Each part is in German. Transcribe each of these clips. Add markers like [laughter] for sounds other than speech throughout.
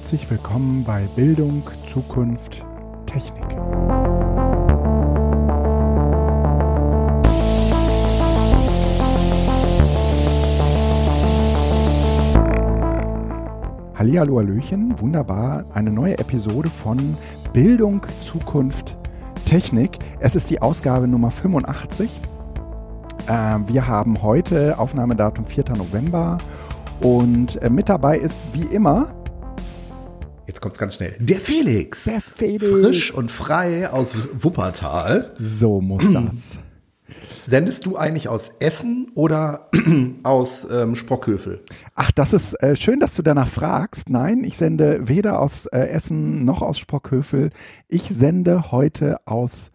Herzlich willkommen bei Bildung, Zukunft, Technik. Hallihallo, Hallöchen, wunderbar, eine neue Episode von Bildung, Zukunft, Technik. Es ist die Ausgabe Nummer 85. Äh, wir haben heute Aufnahmedatum 4. November und äh, mit dabei ist wie immer Jetzt kommt's ganz schnell. Der Felix. Der Felix. Frisch und frei aus Wuppertal. So muss das. Sendest du eigentlich aus Essen oder [clears throat] aus ähm, Sprockhövel? Ach, das ist äh, schön, dass du danach fragst. Nein, ich sende weder aus äh, Essen noch aus Sprockhövel. Ich sende heute aus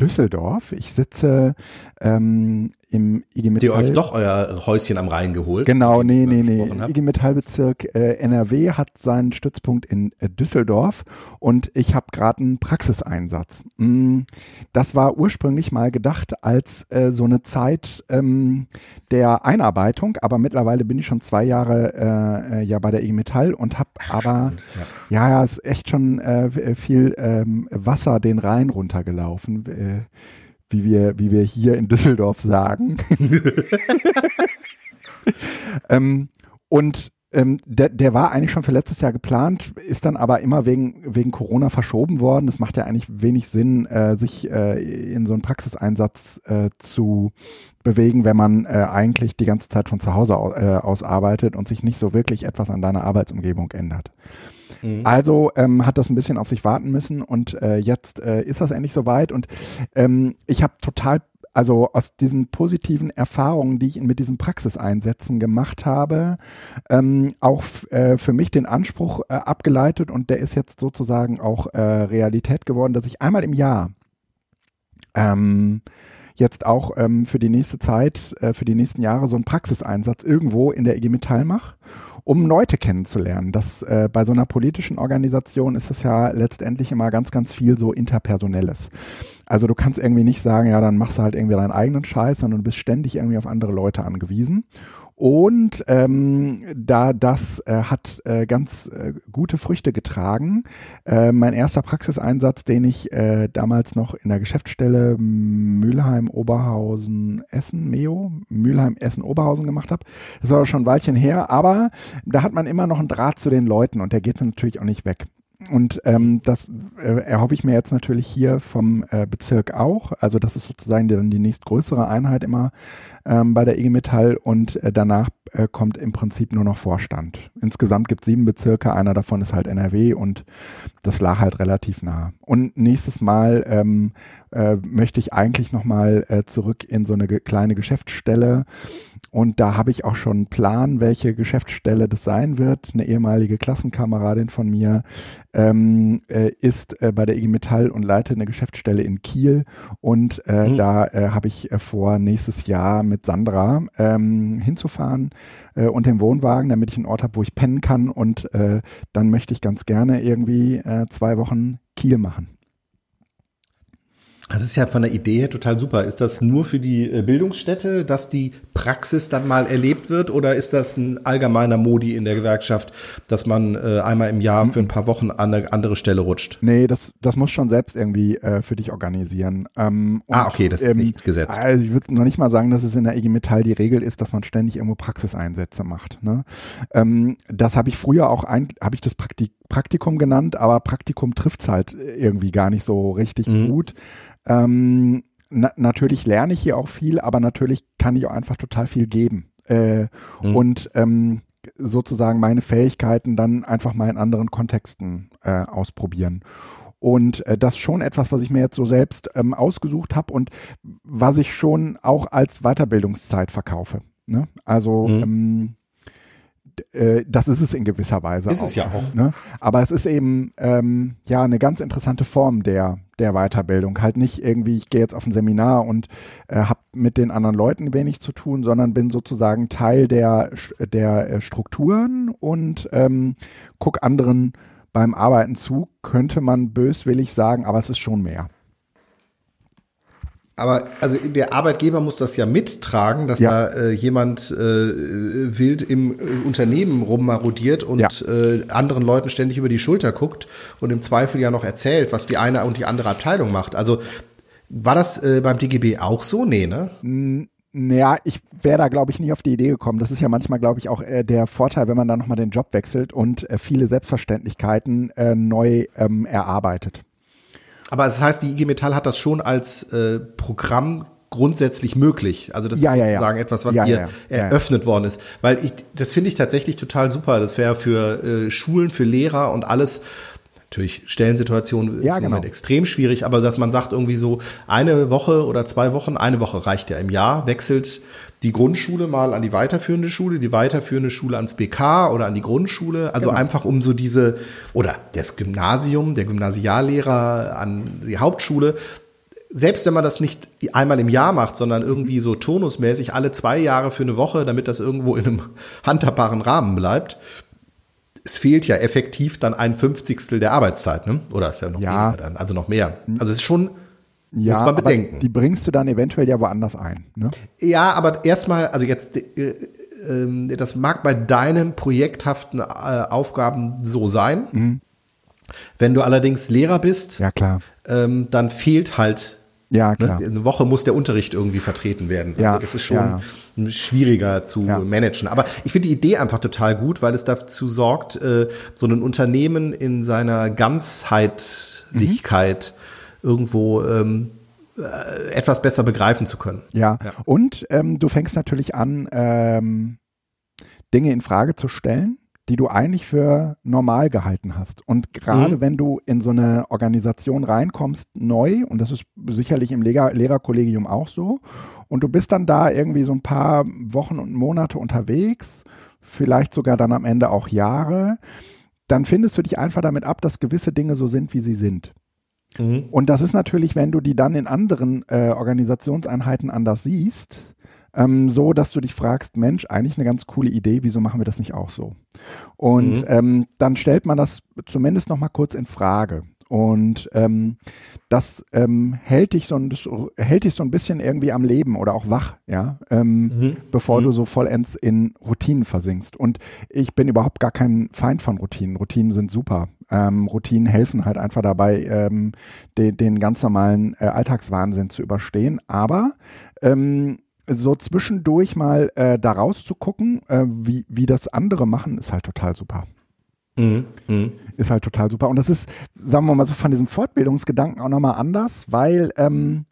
Düsseldorf. Ich sitze ähm, im IG Metall. Die euch doch euer Häuschen am Rhein geholt? Genau, nee, nee, nee. IG Metallbezirk äh, NRW hat seinen Stützpunkt in äh, Düsseldorf und ich habe gerade einen Praxiseinsatz. Mm, das war ursprünglich mal gedacht als äh, so eine Zeit ähm, der Einarbeitung, aber mittlerweile bin ich schon zwei Jahre äh, äh ja bei der IG Metall und habe aber, ja. ja, ist echt schon äh, viel ähm, Wasser den Rhein runtergelaufen. Äh, wie wir, wie wir hier in Düsseldorf sagen. [laughs] ähm, und ähm, der, der war eigentlich schon für letztes Jahr geplant, ist dann aber immer wegen, wegen Corona verschoben worden. Das macht ja eigentlich wenig Sinn, äh, sich äh, in so einen Praxiseinsatz äh, zu bewegen, wenn man äh, eigentlich die ganze Zeit von zu Hause aus, äh, aus arbeitet und sich nicht so wirklich etwas an deiner Arbeitsumgebung ändert. Mhm. Also ähm, hat das ein bisschen auf sich warten müssen und äh, jetzt äh, ist das endlich soweit und ähm, ich habe total also aus diesen positiven Erfahrungen, die ich mit diesen Praxiseinsätzen gemacht habe, ähm, auch äh, für mich den Anspruch äh, abgeleitet und der ist jetzt sozusagen auch äh, Realität geworden, dass ich einmal im Jahr ähm, jetzt auch ähm, für die nächste Zeit, äh, für die nächsten Jahre so einen Praxiseinsatz irgendwo in der IG Metall mache um Leute kennenzulernen. Das äh, bei so einer politischen Organisation ist es ja letztendlich immer ganz, ganz viel so interpersonelles. Also du kannst irgendwie nicht sagen, ja, dann machst du halt irgendwie deinen eigenen Scheiß, sondern du bist ständig irgendwie auf andere Leute angewiesen. Und ähm, da das äh, hat äh, ganz äh, gute Früchte getragen. Äh, mein erster Praxiseinsatz, den ich äh, damals noch in der Geschäftsstelle Mülheim, Oberhausen, Essen, Meo, Mülheim, Essen, Oberhausen gemacht habe. Das war schon ein Weilchen her, aber da hat man immer noch einen Draht zu den Leuten und der geht natürlich auch nicht weg. Und ähm, das äh, erhoffe ich mir jetzt natürlich hier vom äh, Bezirk auch. Also das ist sozusagen dann die nächstgrößere Einheit immer ähm, bei der IG Metall und äh, danach äh, kommt im Prinzip nur noch Vorstand. Insgesamt gibt es sieben Bezirke, einer davon ist halt NRW und das lag halt relativ nah. Und nächstes Mal ähm, äh, möchte ich eigentlich nochmal äh, zurück in so eine ge kleine Geschäftsstelle und da habe ich auch schon einen Plan, welche Geschäftsstelle das sein wird. Eine ehemalige Klassenkameradin von mir ähm, äh, ist äh, bei der IG Metall und leitet eine Geschäftsstelle in Kiel. Und äh, mhm. da äh, habe ich äh, vor, nächstes Jahr mit Sandra ähm, hinzufahren äh, und den Wohnwagen, damit ich einen Ort habe, wo ich pennen kann. Und dann möchte ich ganz gerne irgendwie zwei Wochen Kiel machen. Das ist ja von der Idee her total super. Ist das nur für die äh, Bildungsstätte, dass die Praxis dann mal erlebt wird oder ist das ein allgemeiner Modi in der Gewerkschaft, dass man äh, einmal im Jahr für ein paar Wochen an eine andere Stelle rutscht? Nee, das, das muss schon selbst irgendwie äh, für dich organisieren. Ähm, und, ah, okay, das ist ähm, nicht gesetzt. Also ich würde noch nicht mal sagen, dass es in der IG Metall die Regel ist, dass man ständig irgendwo Praxiseinsätze macht. Ne? Ähm, das habe ich früher auch, habe ich das Praktik Praktikum genannt, aber Praktikum trifft's halt irgendwie gar nicht so richtig mhm. gut. Ähm, na, natürlich lerne ich hier auch viel, aber natürlich kann ich auch einfach total viel geben. Äh, mhm. Und ähm, sozusagen meine Fähigkeiten dann einfach mal in anderen Kontexten äh, ausprobieren. Und äh, das ist schon etwas, was ich mir jetzt so selbst ähm, ausgesucht habe und was ich schon auch als Weiterbildungszeit verkaufe. Ne? Also mhm. ähm, äh, das ist es in gewisser Weise. Ist auch, es ja auch. Ne? Aber es ist eben ähm, ja eine ganz interessante Form der der Weiterbildung. Halt nicht irgendwie, ich gehe jetzt auf ein Seminar und äh, habe mit den anderen Leuten wenig zu tun, sondern bin sozusagen Teil der der äh, Strukturen und ähm, guck anderen beim Arbeiten zu. Könnte man böswillig sagen, aber es ist schon mehr. Aber also der Arbeitgeber muss das ja mittragen, dass ja. da äh, jemand äh, wild im äh, Unternehmen rummarodiert und ja. äh, anderen Leuten ständig über die Schulter guckt und im Zweifel ja noch erzählt, was die eine und die andere Abteilung macht. Also war das äh, beim DGB auch so? Nee, ne? Naja, ich wäre da, glaube ich, nicht auf die Idee gekommen. Das ist ja manchmal, glaube ich, auch äh, der Vorteil, wenn man dann nochmal den Job wechselt und äh, viele Selbstverständlichkeiten äh, neu ähm, erarbeitet. Aber das heißt, die IG Metall hat das schon als äh, Programm grundsätzlich möglich. Also das ja, ist sozusagen ja, etwas, was ihr eröffnet worden ist. Weil ich, das finde ich tatsächlich total super. Das wäre für äh, Schulen, für Lehrer und alles natürlich Stellensituation ist ja, genau. extrem schwierig, aber dass man sagt irgendwie so eine Woche oder zwei Wochen, eine Woche reicht ja im Jahr, wechselt die Grundschule mal an die weiterführende Schule, die weiterführende Schule ans BK oder an die Grundschule. Also genau. einfach um so diese, oder das Gymnasium, der Gymnasiallehrer an die Hauptschule. Selbst wenn man das nicht einmal im Jahr macht, sondern irgendwie so turnusmäßig alle zwei Jahre für eine Woche, damit das irgendwo in einem [laughs] handhabbaren Rahmen bleibt. Es fehlt ja effektiv dann ein Fünfzigstel der Arbeitszeit, ne? Oder ist ja noch ja. mehr dann, also noch mehr. Also es ist schon ja, muss man bedenken. die bringst du dann eventuell ja woanders ein. Ne? Ja, aber erstmal, also jetzt, äh, äh, das mag bei deinen projekthaften äh, Aufgaben so sein. Mhm. Wenn du allerdings Lehrer bist, ja, klar. Ähm, dann fehlt halt ja, ne, klar. Ne? Eine Woche muss der Unterricht irgendwie vertreten werden. Ja, also das ist schon ja. schwieriger zu ja. managen. Aber ich finde die Idee einfach total gut, weil es dazu sorgt, äh, so ein Unternehmen in seiner Ganzheitlichkeit mhm irgendwo ähm, äh, etwas besser begreifen zu können. Ja, ja. und ähm, du fängst natürlich an, ähm, Dinge in Frage zu stellen, die du eigentlich für normal gehalten hast. Und gerade mhm. wenn du in so eine Organisation reinkommst, neu, und das ist sicherlich im Lehrer Lehrerkollegium auch so, und du bist dann da irgendwie so ein paar Wochen und Monate unterwegs, vielleicht sogar dann am Ende auch Jahre, dann findest du dich einfach damit ab, dass gewisse Dinge so sind, wie sie sind. Mhm. Und das ist natürlich, wenn du die dann in anderen äh, Organisationseinheiten anders siehst, ähm, so, dass du dich fragst, Mensch, eigentlich eine ganz coole Idee, wieso machen wir das nicht auch so? Und mhm. ähm, dann stellt man das zumindest noch mal kurz in Frage. Und ähm, das ähm, hält dich so ein, hält dich so ein bisschen irgendwie am Leben oder auch wach, ja, ähm, mhm. bevor mhm. du so vollends in Routinen versinkst. Und ich bin überhaupt gar kein Feind von Routinen. Routinen sind super. Ähm, Routinen helfen halt einfach dabei, ähm, den, den ganz normalen äh, Alltagswahnsinn zu überstehen. Aber ähm, so zwischendurch mal äh, da rauszugucken, äh, wie, wie das andere machen, ist halt total super. Mhm. Mhm. Ist halt total super. Und das ist, sagen wir mal so, von diesem Fortbildungsgedanken auch nochmal anders, weil ähm,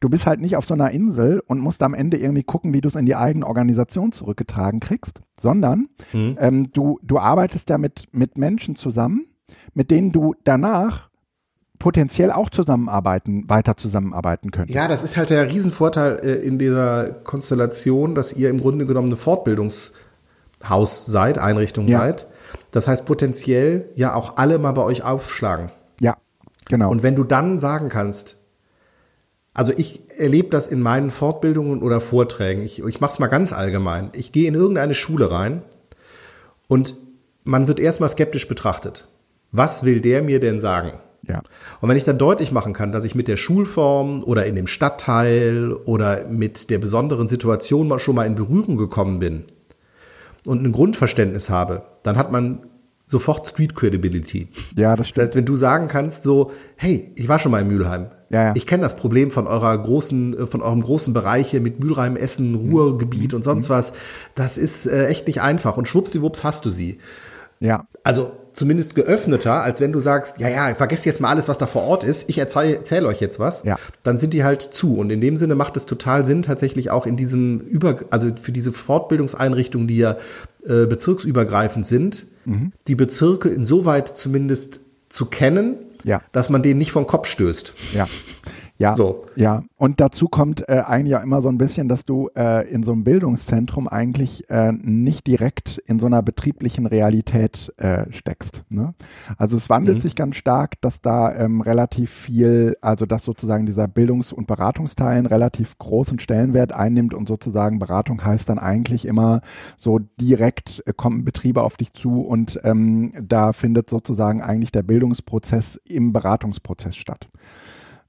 du bist halt nicht auf so einer Insel und musst am Ende irgendwie gucken, wie du es in die eigene Organisation zurückgetragen kriegst, sondern mhm. ähm, du, du arbeitest ja mit, mit Menschen zusammen, mit denen du danach potenziell auch zusammenarbeiten, weiter zusammenarbeiten könntest. Ja, das ist halt der Riesenvorteil äh, in dieser Konstellation, dass ihr im Grunde genommen eine Fortbildungshaus seid, Einrichtung ja. seid das heißt potenziell ja auch alle mal bei euch aufschlagen. Ja, genau. Und wenn du dann sagen kannst, also ich erlebe das in meinen Fortbildungen oder Vorträgen, ich, ich mache es mal ganz allgemein, ich gehe in irgendeine Schule rein und man wird erstmal skeptisch betrachtet. Was will der mir denn sagen? Ja. Und wenn ich dann deutlich machen kann, dass ich mit der Schulform oder in dem Stadtteil oder mit der besonderen Situation mal schon mal in Berührung gekommen bin, und ein Grundverständnis habe, dann hat man sofort Street Credibility. Ja, das stimmt. Das heißt, wenn du sagen kannst, so, hey, ich war schon mal in Mülheim. Ja, ja. Ich kenne das Problem von eurer großen, von eurem großen Bereich hier mit Mülheim, Essen, Ruhrgebiet mhm. und sonst mhm. was. Das ist äh, echt nicht einfach. Und schwuppsiwupps hast du sie. Ja. Also zumindest geöffneter, als wenn du sagst, ja, ja, vergesst jetzt mal alles, was da vor Ort ist, ich erzähle erzähl euch jetzt was, ja. dann sind die halt zu. Und in dem Sinne macht es total Sinn, tatsächlich auch in diesem Über, also für diese Fortbildungseinrichtungen, die ja äh, bezirksübergreifend sind, mhm. die Bezirke insoweit zumindest zu kennen, ja. dass man denen nicht vom Kopf stößt. Ja. Ja, so. ja. Und dazu kommt äh, eigentlich ja immer so ein bisschen, dass du äh, in so einem Bildungszentrum eigentlich äh, nicht direkt in so einer betrieblichen Realität äh, steckst. Ne? Also es wandelt mhm. sich ganz stark, dass da ähm, relativ viel, also dass sozusagen dieser Bildungs- und Beratungsteil einen relativ großen Stellenwert einnimmt und sozusagen Beratung heißt dann eigentlich immer so direkt äh, kommen Betriebe auf dich zu und ähm, da findet sozusagen eigentlich der Bildungsprozess im Beratungsprozess statt.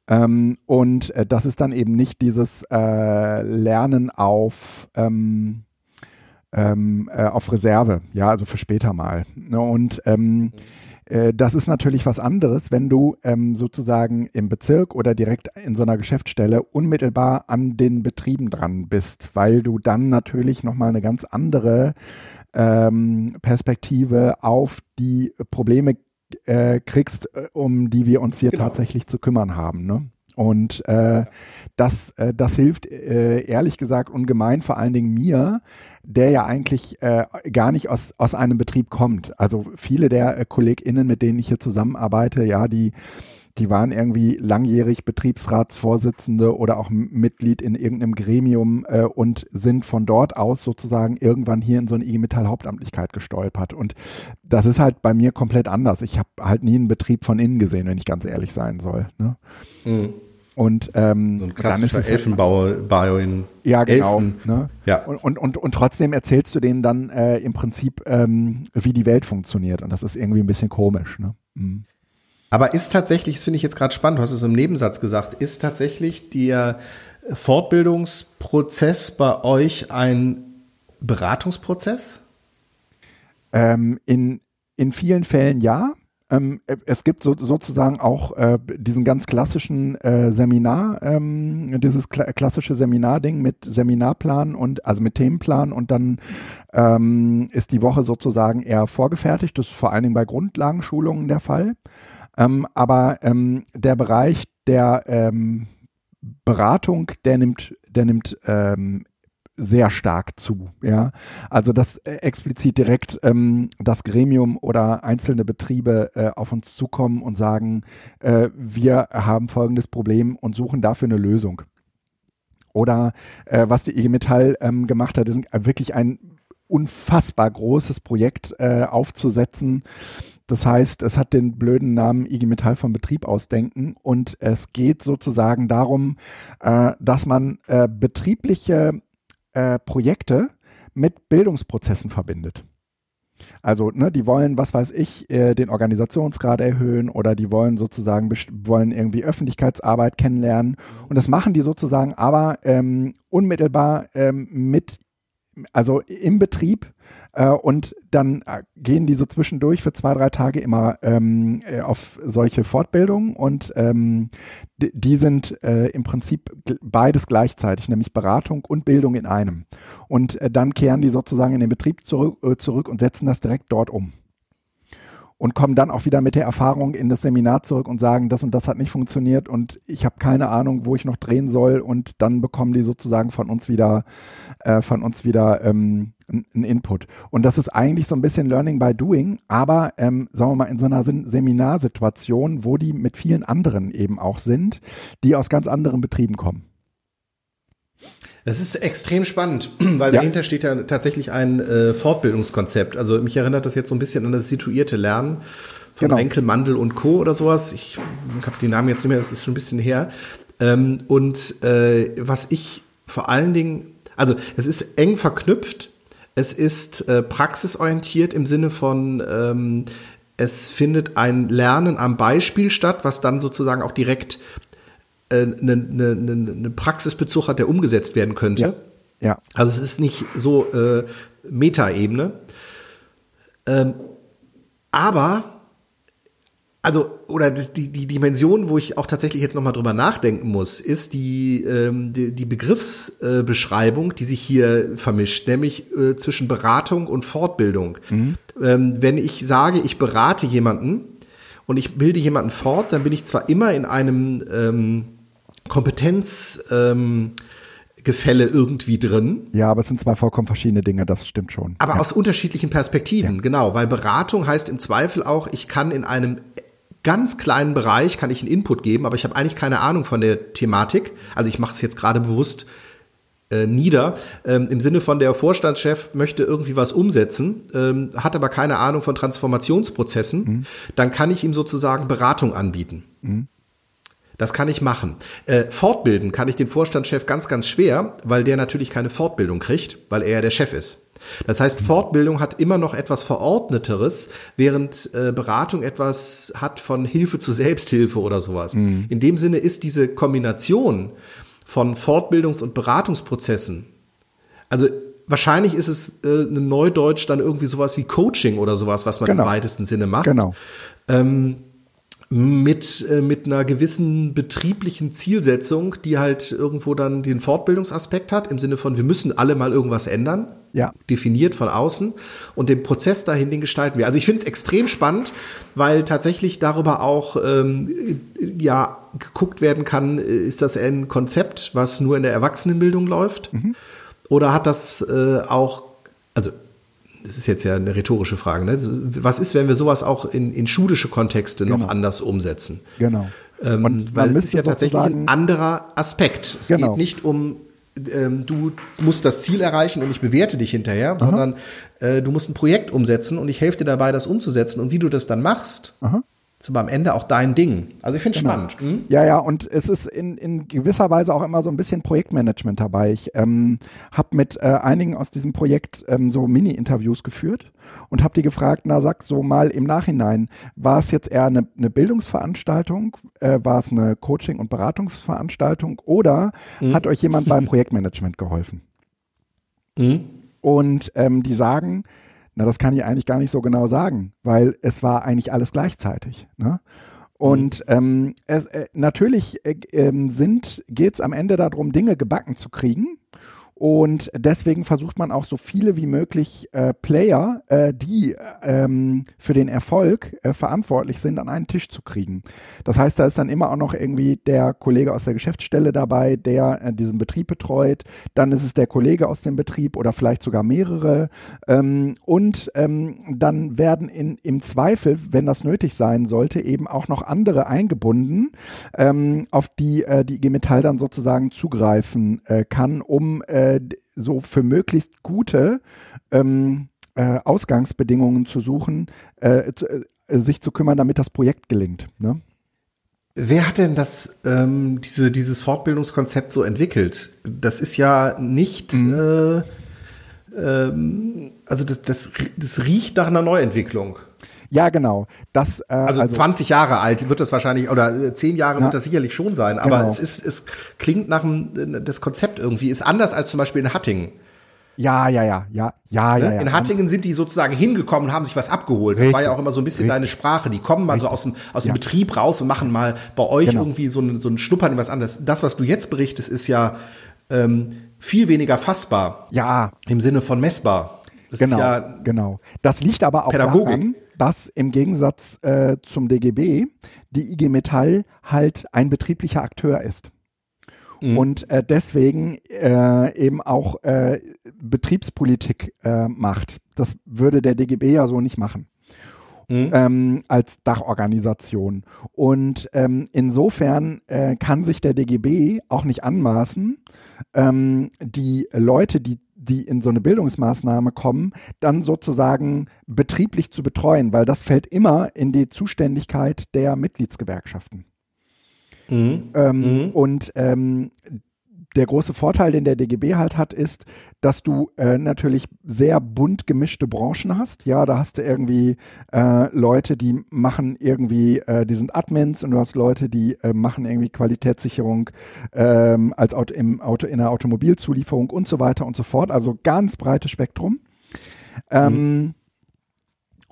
Ähm, und äh, das ist dann eben nicht dieses äh, Lernen auf, ähm, ähm, äh, auf Reserve, ja, also für später mal. Ne, und äh, das ist natürlich was anderes, wenn du ähm, sozusagen im Bezirk oder direkt in so einer Geschäftsstelle unmittelbar an den Betrieben dran bist, weil du dann natürlich nochmal eine ganz andere ähm, Perspektive auf die Probleme äh, kriegst, äh, um die wir uns hier genau. tatsächlich zu kümmern haben. Ne? Und äh, das, äh, das hilft äh, ehrlich gesagt ungemein, vor allen Dingen mir, der ja eigentlich äh, gar nicht aus, aus einem Betrieb kommt. Also viele der äh, KollegInnen, mit denen ich hier zusammenarbeite, ja, die die waren irgendwie langjährig Betriebsratsvorsitzende oder auch Mitglied in irgendeinem Gremium äh, und sind von dort aus sozusagen irgendwann hier in so eine IG Metall Hauptamtlichkeit gestolpert. Und das ist halt bei mir komplett anders. Ich habe halt nie einen Betrieb von innen gesehen, wenn ich ganz ehrlich sein soll. Ne? Mhm. Und ähm, so ein klassischer dann ist Elfenbau in Ja, genau. Elfen. Ne? Ja. Und, und, und, und trotzdem erzählst du denen dann äh, im Prinzip, ähm, wie die Welt funktioniert. Und das ist irgendwie ein bisschen komisch. Ne? Mhm. Aber ist tatsächlich, das finde ich jetzt gerade spannend, du hast es im Nebensatz gesagt, ist tatsächlich der Fortbildungsprozess bei euch ein Beratungsprozess? Ähm, in, in vielen Fällen ja. Ähm, es gibt so, sozusagen auch äh, diesen ganz klassischen äh, Seminar, ähm, dieses kla klassische Seminarding mit Seminarplan und also mit Themenplan und dann ähm, ist die Woche sozusagen eher vorgefertigt. Das ist vor allen Dingen bei Grundlagenschulungen der Fall. Ähm, aber ähm, der Bereich der ähm, Beratung, der nimmt, der nimmt ähm, sehr stark zu. Ja, also dass äh, explizit direkt ähm, das Gremium oder einzelne Betriebe äh, auf uns zukommen und sagen, äh, wir haben folgendes Problem und suchen dafür eine Lösung. Oder äh, was die IG Metall ähm, gemacht hat, ist wirklich ein unfassbar großes Projekt äh, aufzusetzen, das heißt, es hat den blöden Namen IG Metall vom Betrieb ausdenken und es geht sozusagen darum, äh, dass man äh, betriebliche äh, Projekte mit Bildungsprozessen verbindet. Also, ne, die wollen, was weiß ich, äh, den Organisationsgrad erhöhen oder die wollen sozusagen, wollen irgendwie Öffentlichkeitsarbeit kennenlernen. Und das machen die sozusagen aber ähm, unmittelbar ähm, mit, also im Betrieb und dann äh, gehen die so zwischendurch für zwei, drei Tage immer ähm, äh, auf solche Fortbildungen und ähm, die sind äh, im Prinzip beides gleichzeitig, nämlich Beratung und Bildung in einem. Und äh, dann kehren die sozusagen in den Betrieb zurück, äh, zurück und setzen das direkt dort um und kommen dann auch wieder mit der Erfahrung in das Seminar zurück und sagen, das und das hat nicht funktioniert und ich habe keine Ahnung, wo ich noch drehen soll und dann bekommen die sozusagen von uns wieder äh, von uns wieder ähm, einen Input. Und das ist eigentlich so ein bisschen Learning by Doing, aber ähm, sagen wir mal in so einer Seminarsituation, wo die mit vielen anderen eben auch sind, die aus ganz anderen Betrieben kommen. Das ist extrem spannend, [clears throat] weil ja. dahinter steht ja tatsächlich ein äh, Fortbildungskonzept. Also mich erinnert das jetzt so ein bisschen an das situierte Lernen von genau. Enkel, Mandel und Co. oder sowas. Ich habe die Namen jetzt nicht mehr, das ist schon ein bisschen her. Ähm, und äh, was ich vor allen Dingen, also es ist eng verknüpft, es ist äh, praxisorientiert im Sinne von ähm, es findet ein Lernen am Beispiel statt, was dann sozusagen auch direkt einen äh, ne, ne Praxisbezug hat, der umgesetzt werden könnte. Ja. ja. Also es ist nicht so äh, Metaebene. Ähm, aber, also, oder die, die Dimension, wo ich auch tatsächlich jetzt nochmal drüber nachdenken muss, ist die, ähm, die, die Begriffsbeschreibung, äh, die sich hier vermischt, nämlich äh, zwischen Beratung und Fortbildung. Mhm. Ähm, wenn ich sage, ich berate jemanden und ich bilde jemanden fort, dann bin ich zwar immer in einem ähm, Kompetenzgefälle ähm, irgendwie drin. Ja, aber es sind zwei vollkommen verschiedene Dinge, das stimmt schon. Aber ja. aus unterschiedlichen Perspektiven, ja. genau, weil Beratung heißt im Zweifel auch, ich kann in einem ganz kleinen Bereich kann ich einen Input geben, aber ich habe eigentlich keine Ahnung von der Thematik. Also ich mache es jetzt gerade bewusst äh, nieder, ähm, im Sinne von der Vorstandschef möchte irgendwie was umsetzen, ähm, hat aber keine Ahnung von Transformationsprozessen, mhm. dann kann ich ihm sozusagen Beratung anbieten. Mhm. Das kann ich machen. Äh, fortbilden kann ich den Vorstandschef ganz, ganz schwer, weil der natürlich keine Fortbildung kriegt, weil er ja der Chef ist. Das heißt, Fortbildung hat immer noch etwas Verordneteres, während äh, Beratung etwas hat von Hilfe zu Selbsthilfe oder sowas. Mhm. In dem Sinne ist diese Kombination von Fortbildungs- und Beratungsprozessen, also wahrscheinlich ist es äh, ein Neudeutsch dann irgendwie sowas wie Coaching oder sowas, was man genau. im weitesten Sinne macht. Genau. Ähm, mit, äh, mit einer gewissen betrieblichen Zielsetzung, die halt irgendwo dann den Fortbildungsaspekt hat, im Sinne von, wir müssen alle mal irgendwas ändern. Ja. Definiert von außen. Und den Prozess dahin, den gestalten wir. Also ich finde es extrem spannend, weil tatsächlich darüber auch ähm, ja geguckt werden kann, ist das ein Konzept, was nur in der Erwachsenenbildung läuft? Mhm. Oder hat das äh, auch, also das ist jetzt ja eine rhetorische Frage, ne? was ist, wenn wir sowas auch in, in schulische Kontexte genau. noch anders umsetzen? Genau. Ähm, weil es ist ja tatsächlich ein anderer Aspekt. Es genau. geht nicht um, ähm, du musst das Ziel erreichen und ich bewerte dich hinterher, Aha. sondern äh, du musst ein Projekt umsetzen und ich helfe dir dabei, das umzusetzen. Und wie du das dann machst, Aha aber am Ende auch dein Ding. Also ich finde es genau. spannend. Hm? Ja, ja, und es ist in, in gewisser Weise auch immer so ein bisschen Projektmanagement dabei. Ich ähm, habe mit äh, einigen aus diesem Projekt ähm, so Mini-Interviews geführt und habe die gefragt, na sag so mal im Nachhinein, war es jetzt eher eine, eine Bildungsveranstaltung, äh, war es eine Coaching- und Beratungsveranstaltung oder mhm. hat euch jemand beim Projektmanagement geholfen? Mhm. Und ähm, die sagen, na, das kann ich eigentlich gar nicht so genau sagen, weil es war eigentlich alles gleichzeitig. Ne? Und mhm. ähm, es, äh, natürlich äh, äh, sind, geht es am Ende darum, Dinge gebacken zu kriegen. Und deswegen versucht man auch so viele wie möglich äh, Player, äh, die ähm, für den Erfolg äh, verantwortlich sind, an einen Tisch zu kriegen. Das heißt, da ist dann immer auch noch irgendwie der Kollege aus der Geschäftsstelle dabei, der äh, diesen Betrieb betreut. Dann ist es der Kollege aus dem Betrieb oder vielleicht sogar mehrere. Ähm, und ähm, dann werden in, im Zweifel, wenn das nötig sein sollte, eben auch noch andere eingebunden, ähm, auf die äh, die IG Metall dann sozusagen zugreifen äh, kann, um äh, äh, so für möglichst gute ähm, äh, Ausgangsbedingungen zu suchen, äh, zu, äh, sich zu kümmern, damit das Projekt gelingt. Ne? Wer hat denn das, ähm, diese, dieses Fortbildungskonzept so entwickelt? Das ist ja nicht, mhm. äh, ähm, also das, das, das riecht nach einer Neuentwicklung. Ja, genau. Das, äh, also, also 20 Jahre alt wird das wahrscheinlich, oder 10 äh, Jahre ja. wird das sicherlich schon sein, aber genau. es ist, es klingt nach dem, das Konzept irgendwie, ist anders als zum Beispiel in Hattingen. Ja, ja, ja, ja, ja, ja. ja. In Hattingen sind die sozusagen hingekommen und haben sich was abgeholt. Richtig. Das war ja auch immer so ein bisschen Richtig. deine Sprache. Die kommen mal Richtig. so aus dem, aus dem ja. Betrieb raus und machen mal bei euch genau. irgendwie so ein, so ein Schnuppern in was anderes. Das, was du jetzt berichtest, ist ja ähm, viel weniger fassbar. Ja. Im Sinne von messbar. Das genau, ja genau. Das liegt aber auch Pädagogik. daran, dass im Gegensatz äh, zum DGB die IG Metall halt ein betrieblicher Akteur ist. Mhm. Und äh, deswegen äh, eben auch äh, Betriebspolitik äh, macht. Das würde der DGB ja so nicht machen. Mhm. Ähm, als Dachorganisation. Und ähm, insofern äh, kann sich der DGB auch nicht anmaßen, ähm, die Leute, die die in so eine Bildungsmaßnahme kommen, dann sozusagen betrieblich zu betreuen, weil das fällt immer in die Zuständigkeit der Mitgliedsgewerkschaften. Mhm. Ähm, mhm. Und ähm, der große Vorteil, den der DGB halt hat, ist, dass du äh, natürlich sehr bunt gemischte Branchen hast. Ja, da hast du irgendwie äh, Leute, die machen irgendwie, äh, die sind Admins und du hast Leute, die äh, machen irgendwie Qualitätssicherung ähm, als Auto, im Auto, in der Automobilzulieferung und so weiter und so fort. Also ganz breites Spektrum. Ähm, mhm.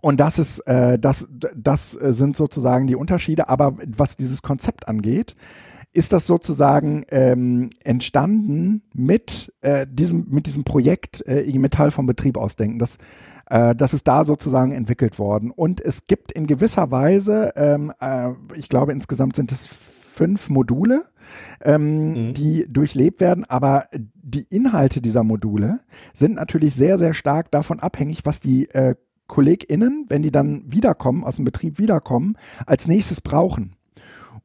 Und das ist, äh, das, das sind sozusagen die Unterschiede. Aber was dieses Konzept angeht, ist das sozusagen ähm, entstanden mit, äh, diesem, mit diesem Projekt äh, IG Metall vom Betrieb ausdenken. Das, äh, das ist da sozusagen entwickelt worden. Und es gibt in gewisser Weise, ähm, äh, ich glaube insgesamt sind es fünf Module, ähm, mhm. die durchlebt werden, aber die Inhalte dieser Module sind natürlich sehr, sehr stark davon abhängig, was die äh, KollegInnen, wenn die dann wiederkommen, aus dem Betrieb wiederkommen, als nächstes brauchen.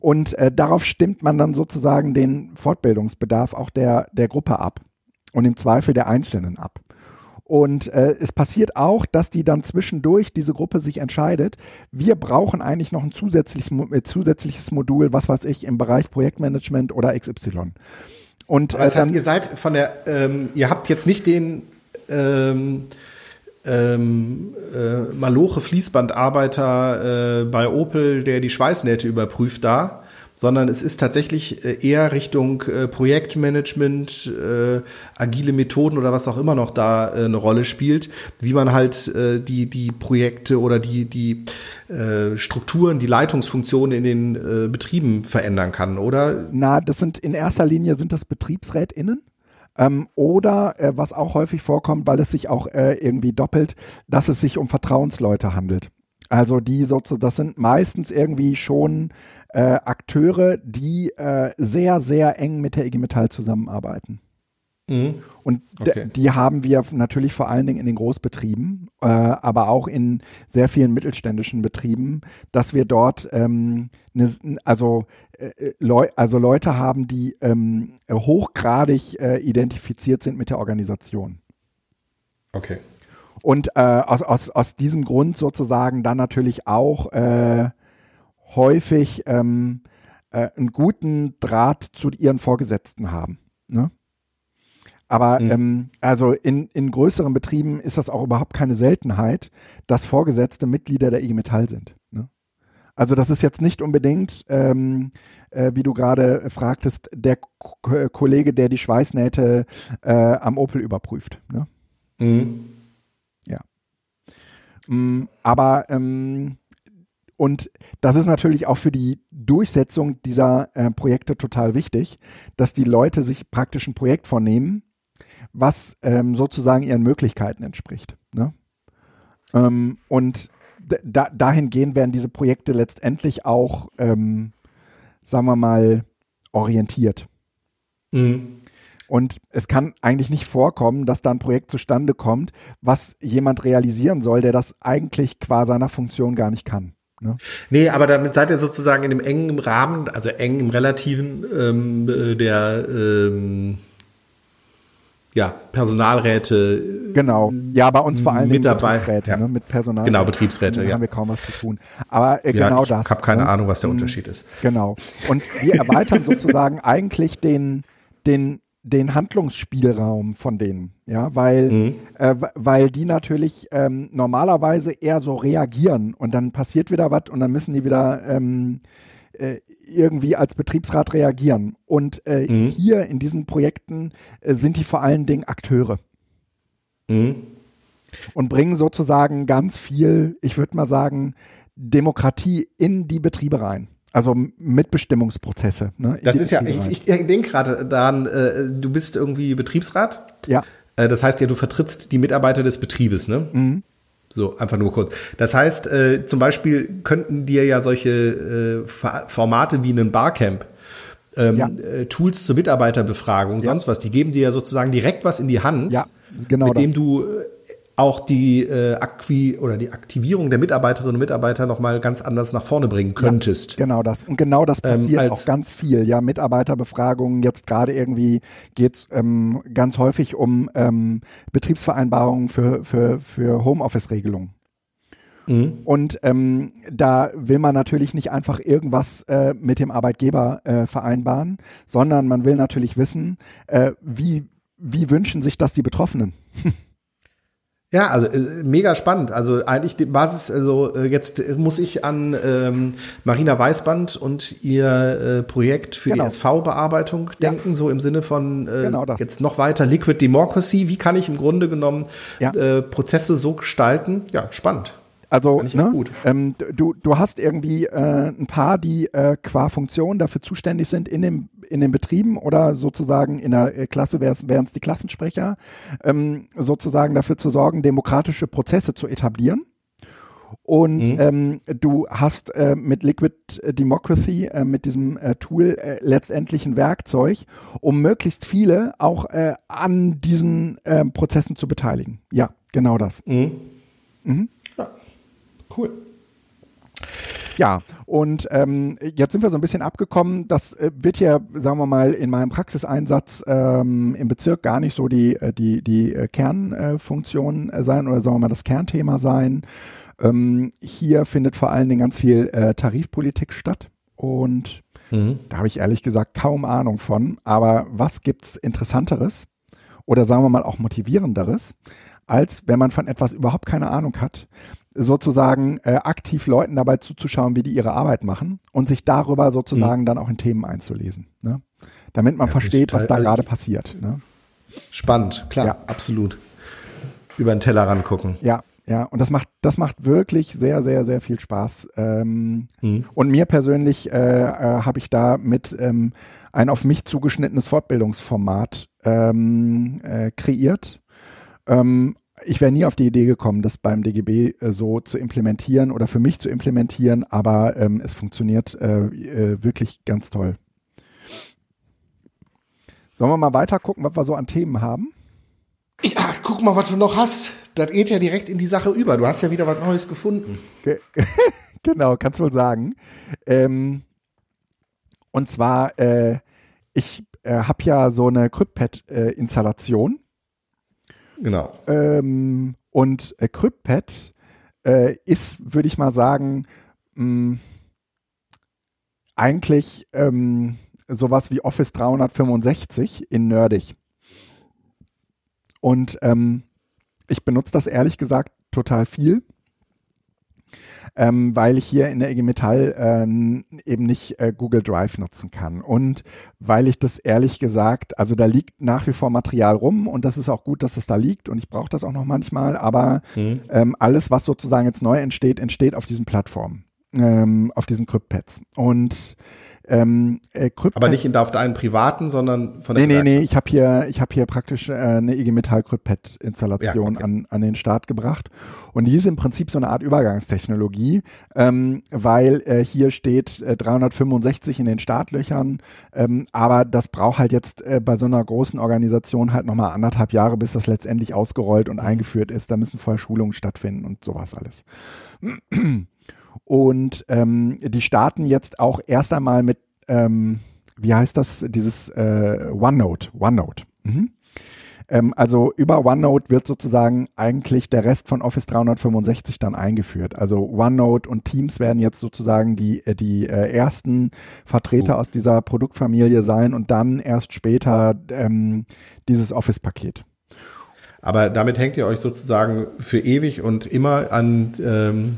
Und äh, darauf stimmt man dann sozusagen den Fortbildungsbedarf auch der, der Gruppe ab und im Zweifel der Einzelnen ab. und äh, es passiert auch, dass die dann zwischendurch diese Gruppe sich entscheidet, wir brauchen eigentlich noch ein zusätzlich, äh, zusätzliches Modul, was weiß ich, im Bereich Projektmanagement oder XY. Und, Aber das äh, heißt, ihr seid von der, ähm, ihr habt jetzt nicht den ähm, ähm, äh, Maloche Fließbandarbeiter äh, bei Opel, der die Schweißnähte überprüft da, sondern es ist tatsächlich äh, eher Richtung äh, Projektmanagement, äh, agile Methoden oder was auch immer noch da äh, eine Rolle spielt, wie man halt äh, die, die Projekte oder die, die äh, Strukturen, die Leitungsfunktionen in den Betrieben verändern kann, oder? Na, das sind in erster Linie sind das BetriebsrätInnen. Ähm, oder äh, was auch häufig vorkommt, weil es sich auch äh, irgendwie doppelt, dass es sich um Vertrauensleute handelt. Also die sozusagen, das sind meistens irgendwie schon äh, Akteure, die äh, sehr, sehr eng mit der IG Metall zusammenarbeiten. Mhm. Und okay. die haben wir natürlich vor allen Dingen in den Großbetrieben, äh, aber auch in sehr vielen mittelständischen Betrieben, dass wir dort ähm, ne, also, äh, Leu also Leute haben, die ähm, hochgradig äh, identifiziert sind mit der Organisation. Okay. Und äh, aus, aus, aus diesem Grund sozusagen dann natürlich auch äh, häufig ähm, äh, einen guten Draht zu ihren Vorgesetzten haben. Ne? Aber mhm. ähm, also in, in größeren Betrieben ist das auch überhaupt keine Seltenheit, dass Vorgesetzte Mitglieder der IG Metall sind. Ne? Also das ist jetzt nicht unbedingt, ähm, äh, wie du gerade fragtest, der K Kollege, der die Schweißnähte äh, am Opel überprüft. Ne? Mhm. Ja. Mm, aber ähm, und das ist natürlich auch für die Durchsetzung dieser äh, Projekte total wichtig, dass die Leute sich praktisch ein Projekt vornehmen, was ähm, sozusagen ihren Möglichkeiten entspricht. Ne? Ähm, und da, dahingehend werden diese Projekte letztendlich auch, ähm, sagen wir mal, orientiert. Mhm. Und es kann eigentlich nicht vorkommen, dass da ein Projekt zustande kommt, was jemand realisieren soll, der das eigentlich qua seiner Funktion gar nicht kann. Ne? Nee, aber damit seid ihr sozusagen in dem engen Rahmen, also eng im relativen ähm, äh, der ähm, ja, Personalräte. Genau. Ja, bei uns vor allem Betriebsräte, ja. ne? mit Personal. Genau, Betriebsräte, ja. haben wir kaum was zu tun. Aber äh, genau ja, ich das. Ich habe keine ne? Ahnung, was der mhm. Unterschied ist. Genau. Und wir erweitern [laughs] sozusagen eigentlich den, den den Handlungsspielraum von denen, ja, weil, mhm. äh, weil die natürlich ähm, normalerweise eher so reagieren und dann passiert wieder was und dann müssen die wieder ähm, äh, irgendwie als Betriebsrat reagieren. Und äh, mhm. hier in diesen Projekten äh, sind die vor allen Dingen Akteure. Mhm. Und bringen sozusagen ganz viel, ich würde mal sagen, Demokratie in die Betriebe rein. Also Mitbestimmungsprozesse. Ne, das ist ja, ich, ich denke gerade daran, äh, du bist irgendwie Betriebsrat. Ja. Äh, das heißt ja, du vertrittst die Mitarbeiter des Betriebes, ne? Mhm. So, einfach nur kurz. Das heißt, äh, zum Beispiel könnten dir ja solche äh, Formate wie einen Barcamp ähm, ja. äh, Tools zur Mitarbeiterbefragung, ja. sonst was, die geben dir ja sozusagen direkt was in die Hand, ja, genau mit das. dem du äh, auch die äh, Akqui oder die Aktivierung der Mitarbeiterinnen und Mitarbeiter noch mal ganz anders nach vorne bringen könntest. Ja, genau das und genau das ähm, passiert ähm, auch ganz viel. Ja, Mitarbeiterbefragungen. Jetzt gerade irgendwie geht's ähm, ganz häufig um ähm, Betriebsvereinbarungen für für für Homeoffice-Regelungen. Mhm. Und ähm, da will man natürlich nicht einfach irgendwas äh, mit dem Arbeitgeber äh, vereinbaren, sondern man will natürlich wissen, äh, wie, wie wünschen sich das die Betroffenen. [laughs] Ja, also äh, mega spannend. Also eigentlich die Basis, also äh, jetzt muss ich an ähm, Marina Weißband und ihr äh, Projekt für genau. die SV-Bearbeitung denken, ja. so im Sinne von äh, genau jetzt noch weiter Liquid Democracy. Wie kann ich im Grunde genommen ja. äh, Prozesse so gestalten? Ja, spannend. Also ne, ähm, du, du hast irgendwie äh, ein paar, die äh, qua Funktion dafür zuständig sind in, dem, in den Betrieben oder sozusagen in der äh, Klasse wären es die Klassensprecher, ähm, sozusagen dafür zu sorgen, demokratische Prozesse zu etablieren. Und mhm. ähm, du hast äh, mit Liquid Democracy, äh, mit diesem äh, Tool, äh, letztendlich ein Werkzeug, um möglichst viele auch äh, an diesen Prozessen zu beteiligen. Ja, genau das. Mhm. Mhm. Cool. Ja, und ähm, jetzt sind wir so ein bisschen abgekommen. Das äh, wird ja, sagen wir mal, in meinem Praxiseinsatz ähm, im Bezirk gar nicht so die, äh, die, die äh, Kernfunktion äh, sein oder sagen wir mal das Kernthema sein. Ähm, hier findet vor allen Dingen ganz viel äh, Tarifpolitik statt und mhm. da habe ich ehrlich gesagt kaum Ahnung von. Aber was gibt's Interessanteres oder sagen wir mal auch motivierenderes, als wenn man von etwas überhaupt keine Ahnung hat, sozusagen äh, aktiv Leuten dabei zuzuschauen, wie die ihre Arbeit machen und sich darüber sozusagen mhm. dann auch in Themen einzulesen. Ne? Damit man ja, versteht, was da also gerade passiert. Ne? Spannend, klar, ja. absolut. Über den Teller rangucken. Ja, ja, und das macht, das macht wirklich sehr, sehr, sehr viel Spaß. Ähm, mhm. Und mir persönlich äh, äh, habe ich da mit ähm, ein auf mich zugeschnittenes Fortbildungsformat ähm, äh, kreiert. Ähm, ich wäre nie auf die Idee gekommen, das beim DGB äh, so zu implementieren oder für mich zu implementieren, aber ähm, es funktioniert äh, äh, wirklich ganz toll. Sollen wir mal weiter gucken, was wir so an Themen haben? Ja, guck mal, was du noch hast. Das geht ja direkt in die Sache über. Du hast ja wieder was Neues gefunden. [laughs] genau, kannst du wohl sagen. Ähm, und zwar, äh, ich äh, habe ja so eine CryptPad-Installation Genau. Ähm, und äh, CryptPad äh, ist, würde ich mal sagen, mh, eigentlich ähm, sowas wie Office 365 in nerdig. Und ähm, ich benutze das ehrlich gesagt total viel ähm, weil ich hier in der IG Metall äh, eben nicht äh, Google Drive nutzen kann. Und weil ich das ehrlich gesagt, also da liegt nach wie vor Material rum und das ist auch gut, dass es da liegt und ich brauche das auch noch manchmal, aber mhm. ähm, alles, was sozusagen jetzt neu entsteht, entsteht auf diesen Plattformen, ähm, auf diesen CryptPads. Und ähm, äh, Aber nicht in, auf deinen privaten, sondern von der Nee, nee, nee, ich habe hier, ich habe hier praktisch äh, eine IG Metall CryptPad Installation ja, okay. an, an den Start gebracht. Und die ist im Prinzip so eine Art Übergangstechnologie, ähm, weil äh, hier steht äh, 365 in den Startlöchern, ähm, aber das braucht halt jetzt äh, bei so einer großen Organisation halt nochmal anderthalb Jahre, bis das letztendlich ausgerollt und eingeführt ist. Da müssen vorher Schulungen stattfinden und sowas alles. Und ähm, die starten jetzt auch erst einmal mit, ähm, wie heißt das, dieses äh, OneNote, OneNote. Mhm. Ähm, also über OneNote wird sozusagen eigentlich der Rest von Office 365 dann eingeführt. Also OneNote und Teams werden jetzt sozusagen die, äh, die äh, ersten Vertreter oh. aus dieser Produktfamilie sein und dann erst später ähm, dieses Office-Paket. Aber damit hängt ihr euch sozusagen für ewig und immer an ähm,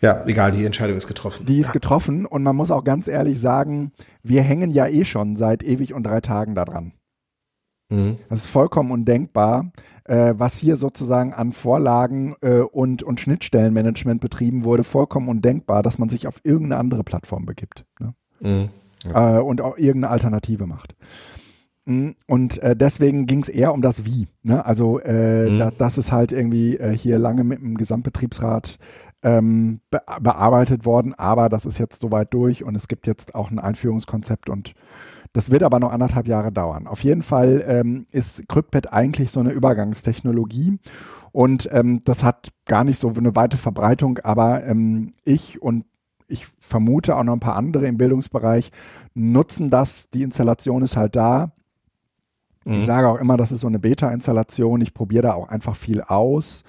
ja, egal, die Entscheidung ist getroffen. Die ist getroffen und man muss auch ganz ehrlich sagen, wir hängen ja eh schon seit ewig und drei Tagen daran. Mhm. Das ist vollkommen undenkbar, äh, was hier sozusagen an Vorlagen äh, und, und Schnittstellenmanagement betrieben wurde, vollkommen undenkbar, dass man sich auf irgendeine andere Plattform begibt ne? mhm. ja. äh, und auch irgendeine Alternative macht. Mhm. Und äh, deswegen ging es eher um das Wie. Ne? Also äh, mhm. da, das ist halt irgendwie äh, hier lange mit dem Gesamtbetriebsrat ähm, be bearbeitet worden, aber das ist jetzt soweit durch und es gibt jetzt auch ein Einführungskonzept und das wird aber noch anderthalb Jahre dauern. Auf jeden Fall ähm, ist CryptPad eigentlich so eine Übergangstechnologie und ähm, das hat gar nicht so eine weite Verbreitung, aber ähm, ich und ich vermute auch noch ein paar andere im Bildungsbereich nutzen das. Die Installation ist halt da. Mhm. Ich sage auch immer, das ist so eine Beta-Installation. Ich probiere da auch einfach viel aus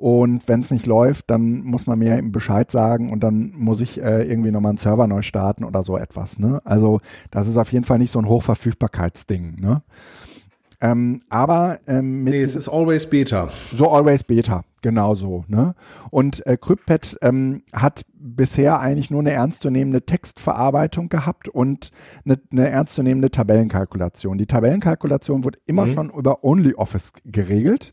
und wenn es nicht läuft, dann muss man mir eben Bescheid sagen und dann muss ich äh, irgendwie nochmal einen Server neu starten oder so etwas. Ne? Also das ist auf jeden Fall nicht so ein Hochverfügbarkeitsding. Ne? Ähm, aber ähm, mit nee, es ist always Beta. So always Beta, genau so. Ne? Und äh, CryptPad ähm, hat bisher eigentlich nur eine ernstzunehmende Textverarbeitung gehabt und eine, eine ernstzunehmende Tabellenkalkulation. Die Tabellenkalkulation wurde immer mhm. schon über OnlyOffice geregelt